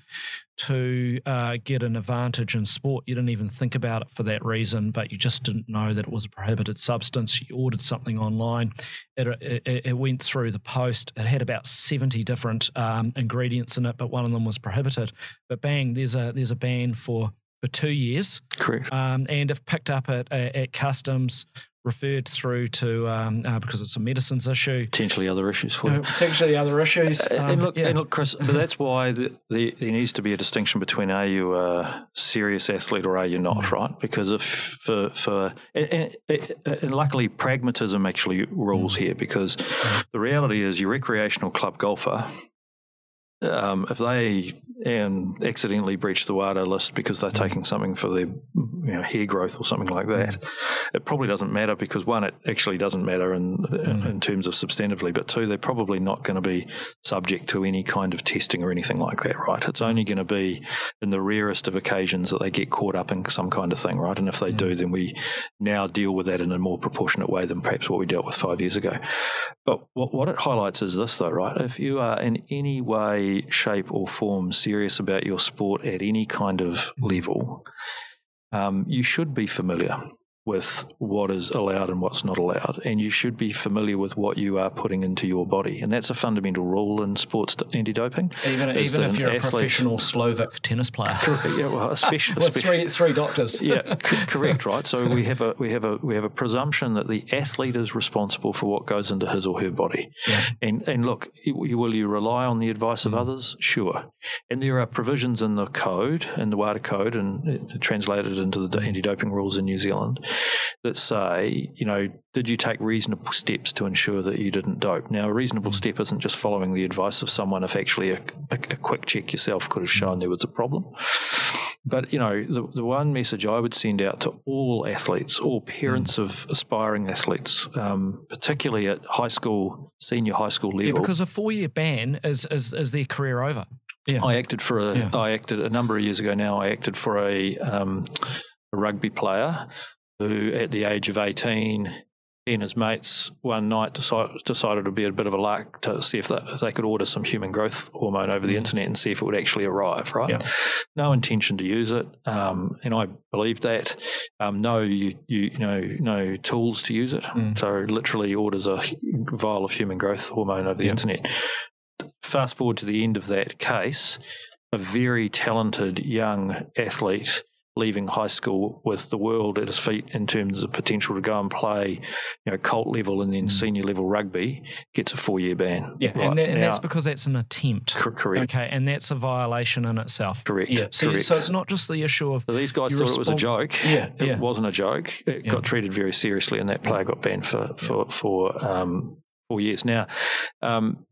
to uh, get an advantage in sport. You didn't even think about it for that reason, but you just didn't know that it was a prohibited substance. You ordered something online, it, it, it went through the post. It had about seventy different um, ingredients in it, but one of them was prohibited. But bang, there's a there's a ban for for two years. Correct. Um, and if picked up at, at customs referred through to um, uh, because it's a medicines issue. Potentially other issues for you. Uh, potentially other issues. Um, and, look, yeah. and look, Chris, but that's why the, the, there needs to be a distinction between are you a serious athlete or are you not, mm. right? Because if for for and, and, and luckily pragmatism actually rules mm. here because mm. the reality is your recreational club golfer um, if they um, accidentally breach the WADA list because they're taking something for their you know, hair growth or something like that, it probably doesn't matter because one, it actually doesn't matter in, mm. in terms of substantively, but two, they're probably not going to be subject to any kind of testing or anything like that, right? It's only going to be in the rarest of occasions that they get caught up in some kind of thing, right? And if they mm. do, then we now deal with that in a more proportionate way than perhaps what we dealt with five years ago. But what, what it highlights is this, though, right? If you are in any way shape, or form serious about your sport at any kind of level, um, you should be familiar with what is allowed and what's not allowed. And you should be familiar with what you are putting into your body. And that's a fundamental rule in sports anti doping. Even, even if you're a professional Slovak tennis player. yeah, well, especially, with three, three doctors. yeah, c- correct, right? So we have a we have a we have a presumption that the athlete is responsible for what goes into his or her body. Yeah. And and look, will you rely on the advice of mm. others? Sure. And there are provisions in the code, in the WADA code, and translated into the anti doping rules in New Zealand that say, you know, did you take reasonable steps to ensure that you didn't dope? Now, a reasonable mm. step isn't just following the advice of someone if actually a, a, a quick check yourself could have shown there was a problem. but you know, the, the one message I would send out to all athletes, all parents mm. of aspiring athletes, um, particularly at high school, senior high school level, yeah, because a four-year ban is is, is their career over. Yeah. I acted for a. Yeah. I acted a number of years ago. Now I acted for a, um, a rugby player who, at the age of eighteen, he and his mates one night decided, decided it would be a bit of a lark to see if they, if they could order some human growth hormone over the mm. internet and see if it would actually arrive, right? Yeah. No intention to use it. Um, and I believe that. Um, no, you, you, you, know, no tools to use it. Mm. So literally orders a vial of human growth hormone over the yeah. internet. Fast forward to the end of that case, a very talented young athlete leaving high school with the world at his feet in terms of potential to go and play, you know, cult level and then mm. senior level rugby, gets a four year ban. Yeah, right. and, that, and now, that's because that's an attempt. correct. Okay, and that's a violation in itself. Correct. Yeah. So, correct. so it's not just the issue of. So these guys thought it was a joke. Yeah. It yeah. wasn't a joke. It yeah. got treated very seriously, and that player got banned for for for um, four years. Now. Um,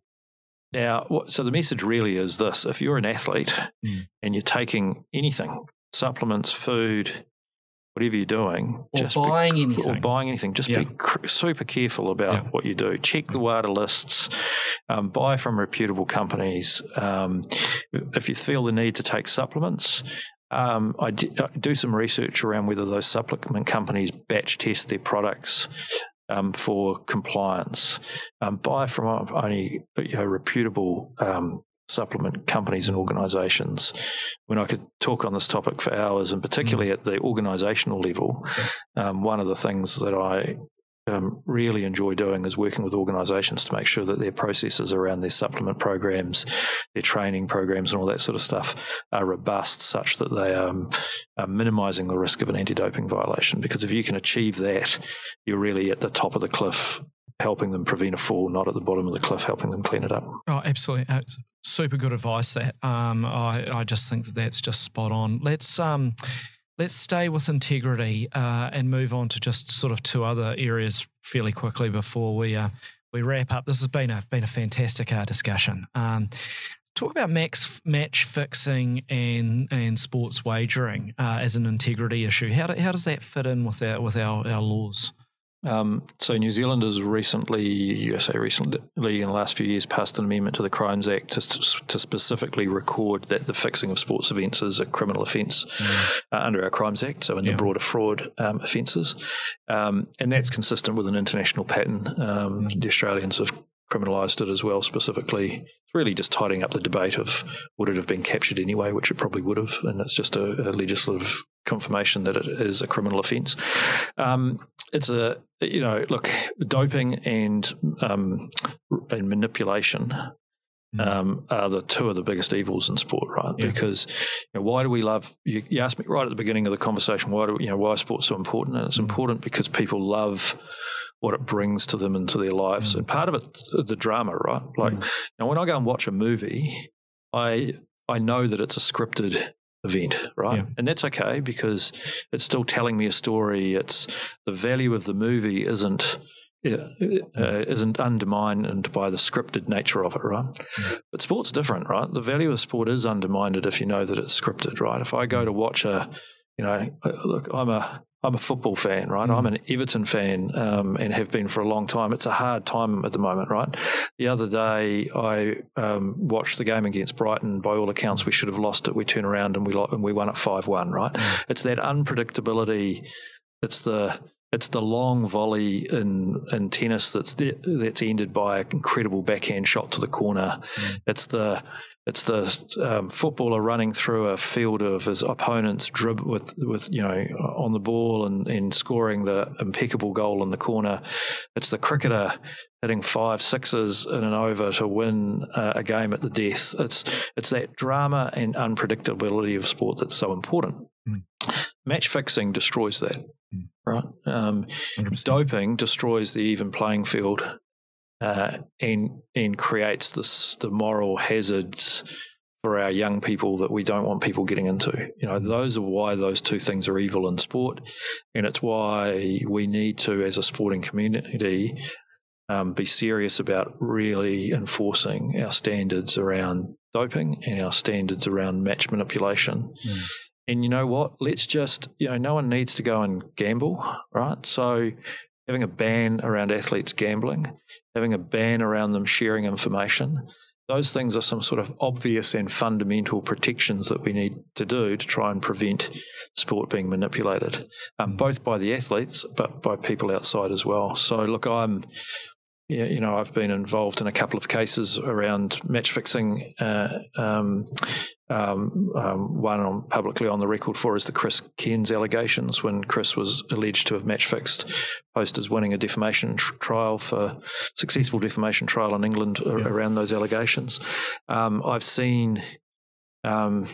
now, so the message really is this: if you're an athlete mm. and you're taking anything, supplements, food, whatever you're doing, or just buying be, anything, or buying anything, just yeah. be cr- super careful about yeah. what you do. Check the WADA lists. Um, buy from reputable companies. Um, if you feel the need to take supplements, um, I, d- I do some research around whether those supplement companies batch test their products um, for compliance. Um, buy from only you know, reputable um, supplement companies and organisations. When I could talk on this topic for hours, and particularly mm. at the organisational level, um, one of the things that I um, really enjoy doing is working with organisations to make sure that their processes around their supplement programs, their training programs, and all that sort of stuff are robust, such that they um, are minimising the risk of an anti-doping violation. Because if you can achieve that, you're really at the top of the cliff helping them prevent a fall, not at the bottom of the cliff, helping them clean it up. Oh, absolutely. Uh, super good advice. That um, I, I just think that that's just spot on. Let's um, let's stay with integrity uh, and move on to just sort of two other areas fairly quickly before we uh, we wrap up. This has been a been a fantastic uh, discussion. Um, talk about max match fixing and and sports wagering uh, as an integrity issue. How do, how does that fit in with our with our, our laws? Um, so New Zealand has recently, USA recently, in the last few years, passed an amendment to the Crimes Act to, to specifically record that the fixing of sports events is a criminal offence mm. uh, under our Crimes Act, so in yeah. the broader fraud um, offences. Um, and that's consistent with an international pattern. Um, mm. The Australians have criminalised it as well, specifically. It's really just tidying up the debate of would it have been captured anyway, which it probably would have, and it's just a, a legislative confirmation that it is a criminal offence. Um, it's a you know look doping and um, and manipulation hmm. um, are the two of the biggest evils in sport, right? Yeah. Because you know, why do we love? You, you, asked me right at the beginning of the conversation why do you know why is sport so important? And it's mm. important because people love what it brings to them into their lives, mm. and part of it the drama, right? Like mm. you know, when I go and watch a movie, I I know that it's a scripted event, right? Yeah. And that's okay because it's still telling me a story. It's the value of the movie isn't uh, isn't undermined by the scripted nature of it, right? Mm. But sport's different, right? The value of sport is undermined if you know that it's scripted, right? If I go to watch a, you know, uh, look, I'm a I'm a football fan, right? Mm. I'm an Everton fan um, and have been for a long time. It's a hard time at the moment, right? The other day, I um, watched the game against Brighton. By all accounts, we should have lost it. We turn around and we lo- and we won at five one, right? Mm. It's that unpredictability. It's the it's the long volley in in tennis that's that's ended by an incredible backhand shot to the corner. Mm. It's the it's the um, footballer running through a field of his opponents, drib with with you know on the ball and, and scoring the impeccable goal in the corner. It's the cricketer hitting five sixes in an over to win uh, a game at the death. It's it's that drama and unpredictability of sport that's so important. Mm. Match fixing destroys that, mm. right? Um, doping destroys the even playing field uh, and and creates this the moral hazards for our young people that we don't want people getting into. You know, those are why those two things are evil in sport, and it's why we need to, as a sporting community, um, be serious about really enforcing our standards around doping and our standards around match manipulation. Mm. and you know what? Let's just, you know, no one needs to go and gamble, right? So having a ban around athletes gambling, having a ban around them sharing information, those things are some sort of obvious and fundamental protections that we need to do to try and prevent sport being manipulated, um, both by the athletes but by people outside as well. So, look, I'm you know, I've been involved in a couple of cases around match fixing. Uh, um, um, um, one I'm publicly on the record for is the Chris Cairns allegations when Chris was alleged to have match fixed posters winning a defamation tr- trial for successful defamation trial in England yeah. around those allegations. Um, I've seen um,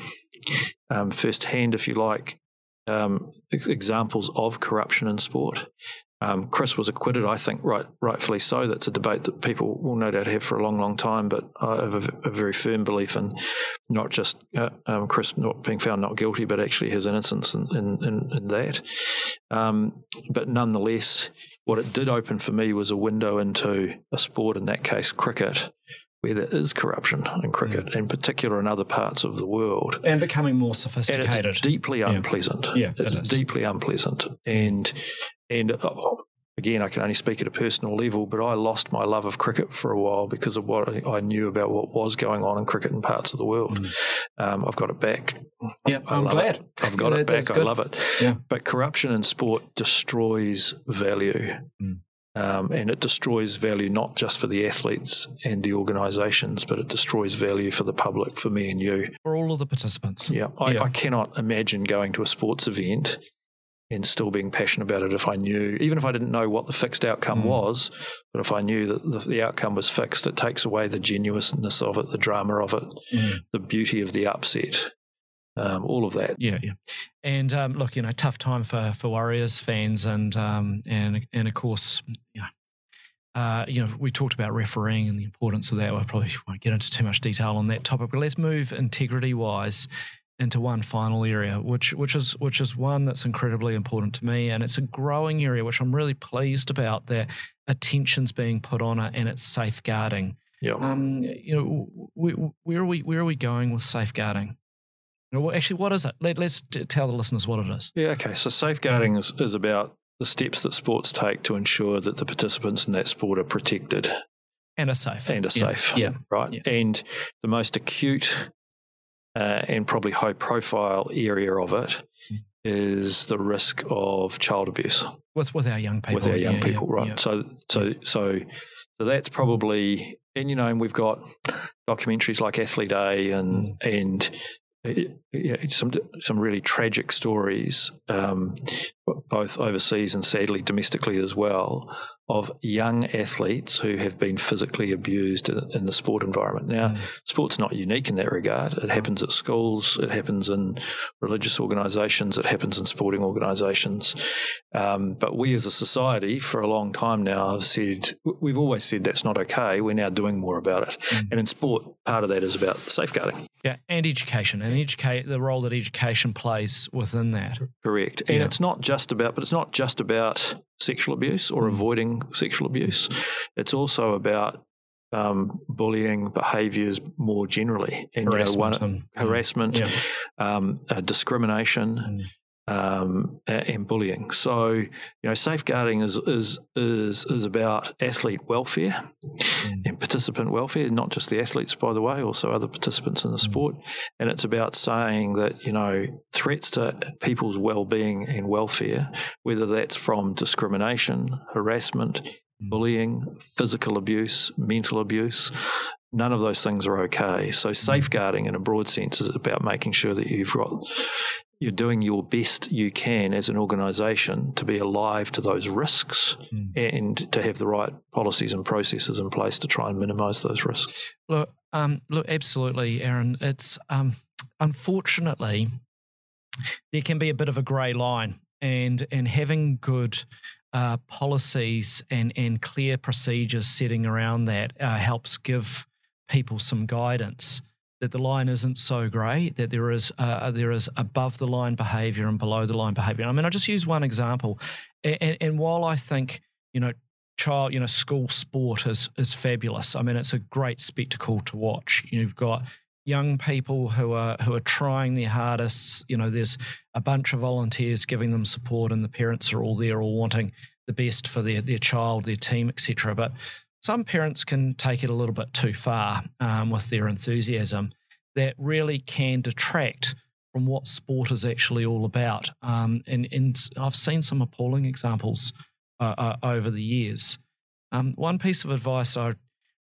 um, firsthand, if you like, examples of corruption in sport. Um, Chris was acquitted, I think, right, rightfully so. That's a debate that people will no doubt have for a long, long time. But I have a, a very firm belief in not just uh, um, Chris not being found not guilty, but actually his innocence in, in, in, in that. Um, but nonetheless, what it did open for me was a window into a sport, in that case, cricket, where there is corruption in cricket, mm. in particular in other parts of the world, and becoming more sophisticated. And it's deeply yeah. unpleasant. Yeah, it's it deeply unpleasant, and and uh, again, I can only speak at a personal level, but I lost my love of cricket for a while because of what I knew about what was going on in cricket in parts of the world. Mm. Um, I've got it back. Yeah, I'm glad. It. I've got it back. I love it. Yeah. But corruption in sport destroys value. Mm. Um, and it destroys value not just for the athletes and the organisations, but it destroys value for the public, for me and you. For all of the participants. Yeah. I, yeah. I cannot imagine going to a sports event and still being passionate about it if I knew, even if I didn't know what the fixed outcome mm. was, but if I knew that the, the, outcome was fixed, it takes away the genuineness of it, the drama of it, mm. the beauty of the upset. Um, all of that. Yeah, yeah. And um, look, you know, tough time for for Warriors fans, and um, and and of course, you know, uh, you know, we talked about refereeing and the importance of that. We probably won't get into too much detail on that topic, but let's move integrity wise into one final area, which which is which is one that's incredibly important to me, and it's a growing area which I'm really pleased about. That attention's being put on it, and it's safeguarding. Yeah. Um. You know, we, where are we where are we going with safeguarding? well, actually, what is it? Let, us tell the listeners what it is. Yeah. Okay. So safeguarding is, is about the steps that sports take to ensure that the participants in that sport are protected and are safe and are yeah. safe. Yeah. Right. Yeah. And the most acute uh, and probably high profile area of it mm. the risk of child abuse with with our young people. With our young yeah, people, yeah, right? Yeah. So so so so that's probably and you know and we've got documentaries like Athlete A and mm. and yeah, some some really tragic stories, um, both overseas and sadly domestically as well, of young athletes who have been physically abused in, the sport environment. Now, mm. sport's not unique in that regard. It happens at schools, it happens in religious organisations, it happens in sporting organisations. Um, but we as a society, for a long time now, have said we've always said that's not okay. We're now doing more about it, mm. and in sport, part of that is about safeguarding. Yeah, and education, and educate the role that education plays within that. Correct, and yeah. it's not just about, but it's not just about sexual abuse or mm. avoiding sexual abuse. It's also about um, bullying behaviours more generally, and harassment, you know, one, harassment, yeah. um, uh, discrimination, mm um, and bullying. So, you know, safeguarding is is is, is about athlete welfare mm. and participant welfare, not just the athletes, by the way, also other participants in the mm. sport. And it's about saying that you know threats to people's well-being and welfare, whether that's from discrimination, harassment. Mm. Bullying, physical abuse, mental abuse, none of those things are okay. So mm. safeguarding in a broad sense is about making sure that you've got you're doing your best you can as an organisation to be alive to those risks mm. and to have the right policies and processes in place to try and minimise those risks. Look, um, look, absolutely, Aaron. It's um, unfortunately there can be a bit of a grey line, and and having good uh, policies and and clear procedures setting around that uh, helps give people some guidance that the line isn't so grey, that there is uh, there is above the line behaviour and below the line behaviour. I mean, I just use one example, and, and while I think you know child, you know, school sport is is fabulous. I mean, it's a great spectacle to watch. You've got young people who are who are trying their hardest. You know, there's a bunch of volunteers giving them support, and the parents are all there, all wanting the best for their their child, their team, etc. But some parents can take it a little bit too far um, with their enthusiasm. That really can detract from what sport is actually all about. Um, and, and I've seen some appalling examples uh, uh, over the years. Um, one piece of advice I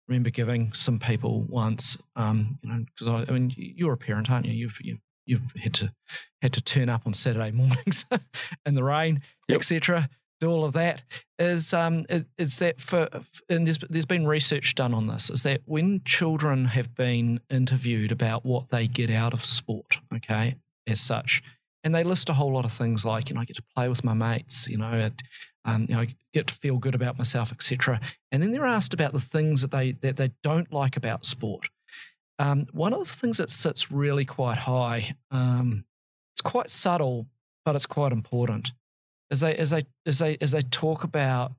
remember giving some people once, um, you know, because I, I, mean, you're a parent, aren't you? You've you, you've had to had to turn up on Saturday mornings in the rain, yep. etc. Do all of that is um, is that for and there's there's been research done on this. Is that when children have been interviewed about what they get out of sport, okay, as such, and they list a whole lot of things like you know I get to play with my mates, you know, um, you know, get to feel good about myself, etc. And then they're asked about the things that they that they don't like about sport. Um, one of the things that sits really quite high, um, it's quite subtle, but it's quite important, as they as they as they as they talk about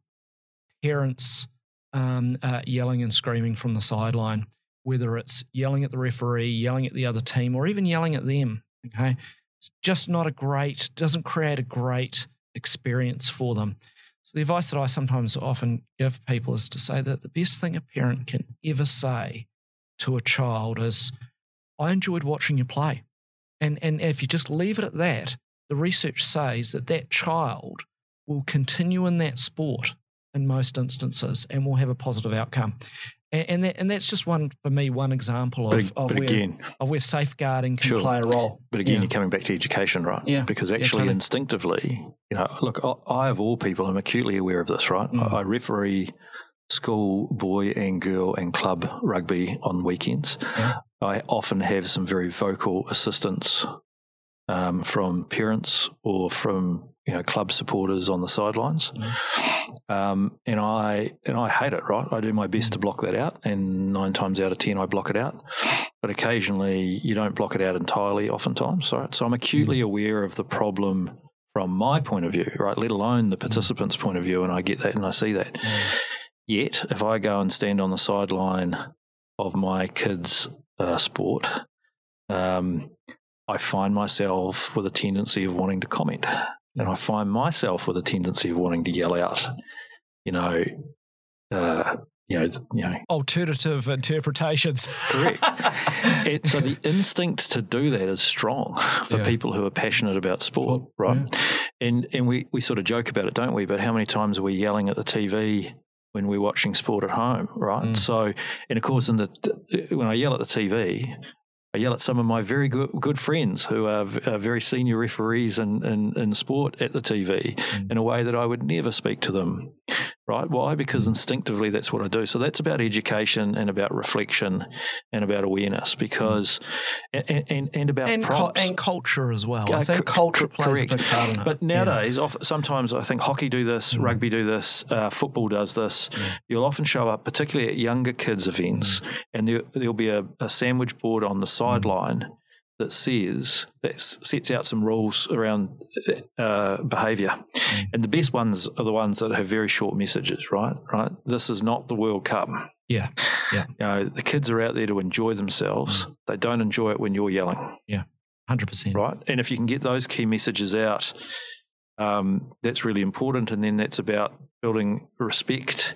parents um, uh, yelling and screaming from the sideline, whether it's yelling at the referee, yelling at the other team, or even yelling at them. Okay, it's just not a great, doesn't create a great experience for them. So the advice that I sometimes often give people is to say that the best thing a parent can ever say to a child is, I enjoyed watching you play. And, and if you just leave it at that, the research says that that child will continue in that sport in most instances and will have a positive outcome. And, and, that, and that's just one, for me, one example of, but, of, but where, again, of where safeguarding can sure. play a role. But again, yeah. you're coming back to education, right? Yeah. Because actually, yeah, instinctively, you know, look, I, of all people, am acutely aware of this, right? Mm. I, I referee school boy and girl and club rugby on weekends. Yeah. I often have some very vocal assistance um, from parents or from you know club supporters on the sidelines. Mm. Um, and I and I hate it. Right, I do my best to block that out, and nine times out of ten, I block it out. But occasionally, you don't block it out entirely. Oftentimes, right. So I'm acutely mm. aware of the problem from my point of view, right? Let alone the mm. participant's point of view, and I get that and I see that. Yet, if I go and stand on the sideline of my kids' uh, sport, um, I find myself with a tendency of wanting to comment. And I find myself with a tendency of wanting to yell out, you know, uh, you know, you know, alternative interpretations. Correct. it, so the instinct to do that is strong for Yeah. people who are passionate about sport, right? And and we we sort of joke about it, don't we? But how many times are we yelling at the TV when we're watching sport at home, right? Mm. So, and of course, in the when I yell at the TV, I yell at some of my very good, good friends who are, v- are very senior referees in, in, in sport at the TV Mm. in a way that I would never speak to them. Right? Why? Because instinctively that's what I do. So that's about education and about reflection and about awareness because, and, and, and about and, cu- and culture as well. Yeah, I think co- culture co- plays correct. a big part in it. But nowadays, often sometimes I think hockey do this, Mm. rugby do this, uh, football does this. You'll often show up, particularly at younger kids' events, Mm. and there, there'll be a, a sandwich board on the sideline that says that sets out some rules around uh, behaviour. Mm. And the best ones are the ones that have very short messages. Right, right. This is not the World Cup. yeah, yeah. You know, the kids are out there to enjoy themselves. Mm. They don't enjoy it when you're yelling Yeah, hundred percent. right? And if you can get those key messages out, um, that's really important. And then that's about building respect.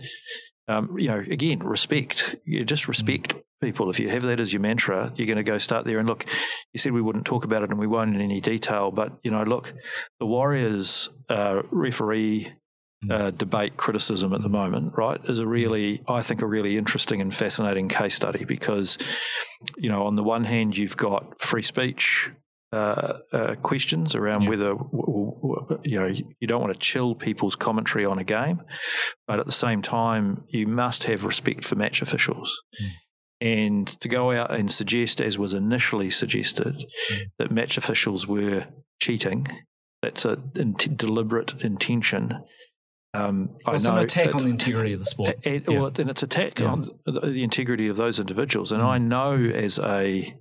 Um, you know, again, respect. You just respect people. If you have that as your mantra, you're going to go start there. And look, you said we wouldn't talk about it, and we won't in any detail. But you know, look, the Warriors uh, referee. Uh, debate criticism at the moment, right, is a really, I think, a really interesting and fascinating case study because, you know, on the one hand, you've got free speech uh, uh, questions around Yeah. whether you know you don't want to chill people's commentary on a game, but at the same time you must have respect for match officials. Mm. And to go out and suggest, as was initially suggested, Mm. that match officials were cheating, that's a in- deliberate intention. Um, I It's an attack on the integrity of the sport. it, Yeah. well, and it's attack Yeah. on the, the integrity of those individuals. And Mm. I know as a,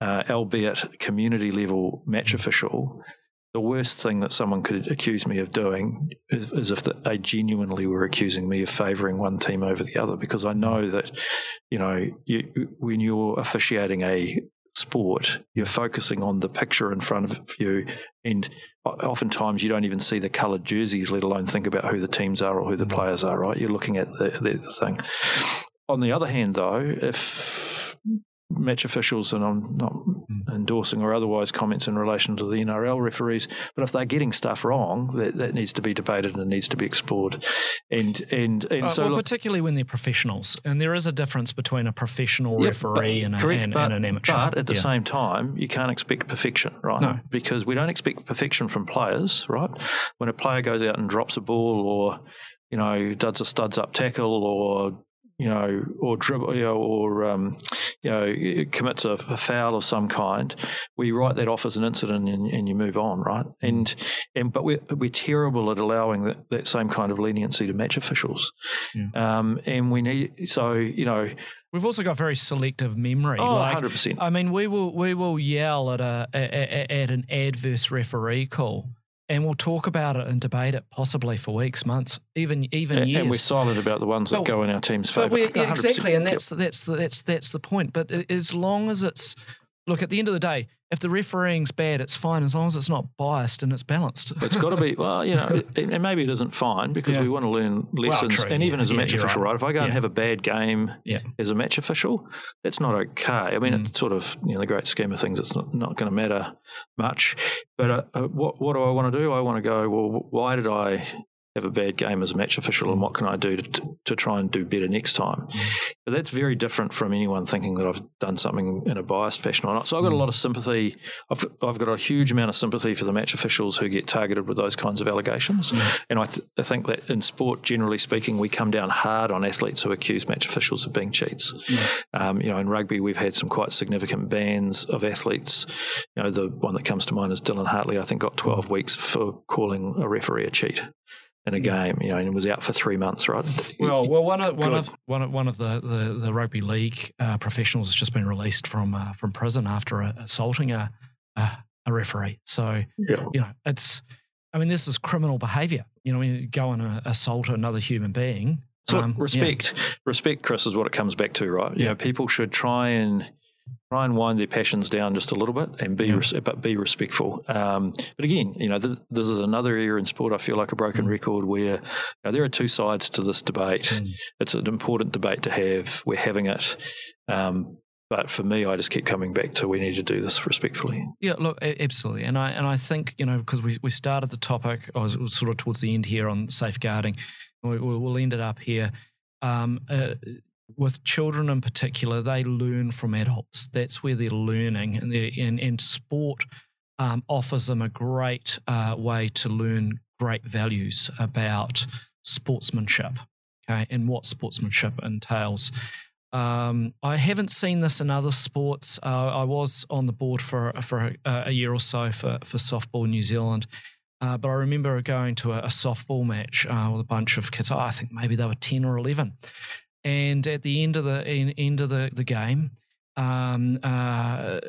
uh, albeit community level match official, the worst thing that someone could accuse me of doing is, is if they genuinely were accusing me of favouring one team over the other, because I know that, you know, you, when you're officiating a sport, you're focusing on the picture in front of you, and oftentimes you don't even see the coloured jerseys, let alone think about who the teams are or who the mm. players are. Right? You're looking at the, the, the thing. On the other hand, though, if match officials, and I'm not mm. endorsing or otherwise comments in relation to the NRL referees, but if they're getting stuff wrong, that, that needs to be debated and needs to be explored. And and and uh, so, well, look, particularly when they're professionals, and there is a difference between a professional yeah, referee but, and, a, correct, and, but, and, an amateur. But at the yeah. same time, you can't expect perfection, right? No. Because we don't expect perfection from players, right? When a player goes out and drops a ball or you know, does a studs up tackle or you know, or dribble, you know, or um, you know, commits a, a, foul of some kind, we write that off as an incident and, and you move on, right? And and but we're we're terrible at allowing that, that same kind of leniency to match officials, yeah. um, and we need so you know. We've also got very selective memory. Oh, like, 100%. I mean, we will we will yell at a at, at an adverse referee call and we'll talk about it and debate it possibly for weeks, months, even even and, years. And we're silent about the ones that go in our team's favour. Yeah, exactly, and that's yep. that's that's that's the point. But as long as it's look at the end of the day, if the refereeing's bad, it's fine as long as it's not biased and it's balanced. it's got to be well, you know, and maybe it isn't fine because yeah. we want to learn lessons. Well, and even yeah, as a match official, right. right. If I go and have a bad game as a match official, that's not okay. I mean, mm. it's sort of you know the great scheme of things, it's not, not going to matter much. But uh, uh, what what do I want to do? I want to go. Well, why did I have a bad game as a match official and what can I do to, to try and do better next time. Mm. But that's very different from anyone thinking that I've done something in a biased fashion or not. So I've got a mm. lot of sympathy. I've, I've got a huge amount of sympathy for the match officials who get targeted with those kinds of allegations. Mm. And I, th- I, think that in sport, generally speaking, we come down hard on athletes who accuse match officials of being cheats. Um, you know, in rugby, we've had some quite significant bans of athletes. You know, the one that comes to mind is Dylan Hartley, I think got 12 weeks for calling a referee a cheat in a game, you know, and was out for three months, right? Well, well, one of one of one of, one of the, the, the rugby league uh, professionals has just been released from uh, from prison after assaulting a, a, a referee. So yeah. you know, it's I mean, this is criminal behaviour. You know, when you go and uh, assault another human being. So um, respect, yeah. respect, Chris, is what it comes back to, right? Yeah. You know, people should try and try and wind their passions down just a little bit and be res- but be respectful. Um, but again, you know, th- this is another area in sport. I feel like a broken mm. record where you know, there are two sides to this debate. Mm. It's an important debate to have. We're having it. Um, but for me, I just keep coming back to we need to do this respectfully. Yeah, look, absolutely, and I and I think you know because we, we started the topic, I was sort of towards the end here on safeguarding. We, will end it up here. Um, uh, with children in particular, they learn from adults. That's where they're learning, and and, and sport um, offers them a great uh, way to learn great values about sportsmanship, okay, and what sportsmanship entails. Um, I haven't seen this in other sports. Uh, I was on the board for for a, a, year or so for for softball New Zealand, uh, but I remember going to a, a softball match uh, with a bunch of kids. Oh, I think maybe they were ten or eleven, and at the end of the end of the the game, um, uh,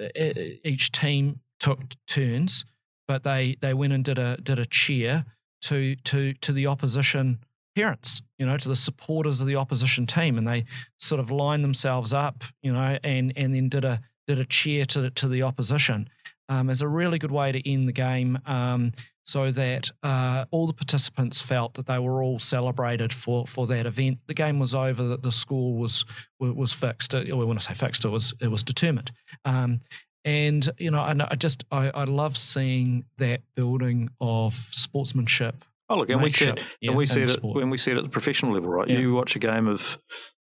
each team took turns, but they they went and did a did a cheer to to to the opposition parents, you know, to the supporters of the opposition team, and they sort of lined themselves up, you know, and and then did a did a cheer to to the opposition. Um, as a really good way to end the game. Um, so that uh, all the participants felt that they were all celebrated for, for that event. The game was over, that the score was was fixed. Uh, when I say fixed, it was it was determined. Um, and you know, I, I just I, I, love seeing that building of sportsmanship. Oh look, and we said it, yeah, and we see it when we said it at the professional level, right? Yeah. You watch a game of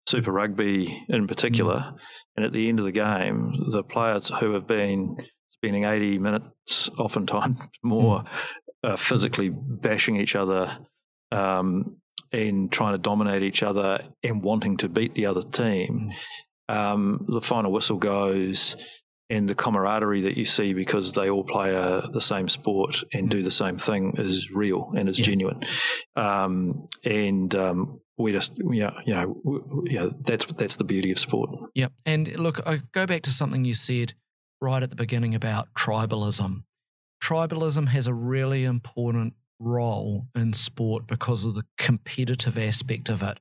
Super Rugby in particular, mm. and at the end of the game, the players who have been spending 80 minutes, oftentimes more, mm. Uh, physically bashing each other um, and trying to dominate each other and wanting to beat the other team. Mm. Um, the final whistle goes, and the camaraderie that you see because they all play a, the same sport and do the same thing is real and is yeah. genuine. Um, and um, we just you know, you know, you know that's that's the beauty of sport. Yep. And look, I go back to something you said right at the beginning about tribalism. Tribalism has a really important role in sport because of the competitive aspect of it.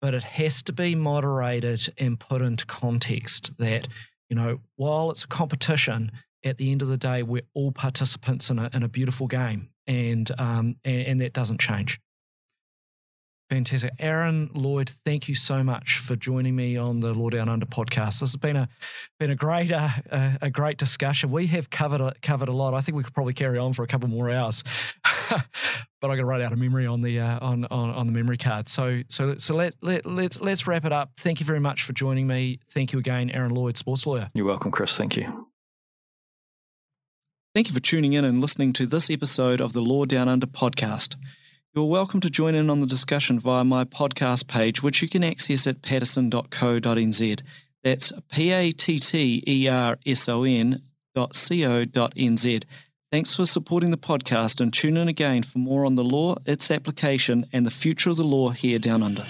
But it has to be moderated and put into context that You know, while it's a competition, at the end of the day, we're all participants in a, in a beautiful game, and, um, and, and that doesn't change. Fantastic. Aaron Lloyd, thank you so much for joining me on the Law Down Under podcast. This has been a been a great uh, a, a, great discussion. We have covered a, covered a lot. I think we could probably carry on for a couple more hours, but I got to write out a memory on the uh, on, on on the memory card. So so so let, let let's let's wrap it up. Thank you very much for joining me. Thank you again, Aaron Lloyd, sports lawyer. You're welcome, Chris. Thank you. Thank you for tuning in and listening to this episode of the Law Down Under podcast. You're welcome to join in on the discussion via my podcast page, which you can access at patterson.co.nz. That's P A T T E R S O N dot co.nz. Thanks for supporting the podcast and tune in again for more on the law, its application, and the future of the law here down under.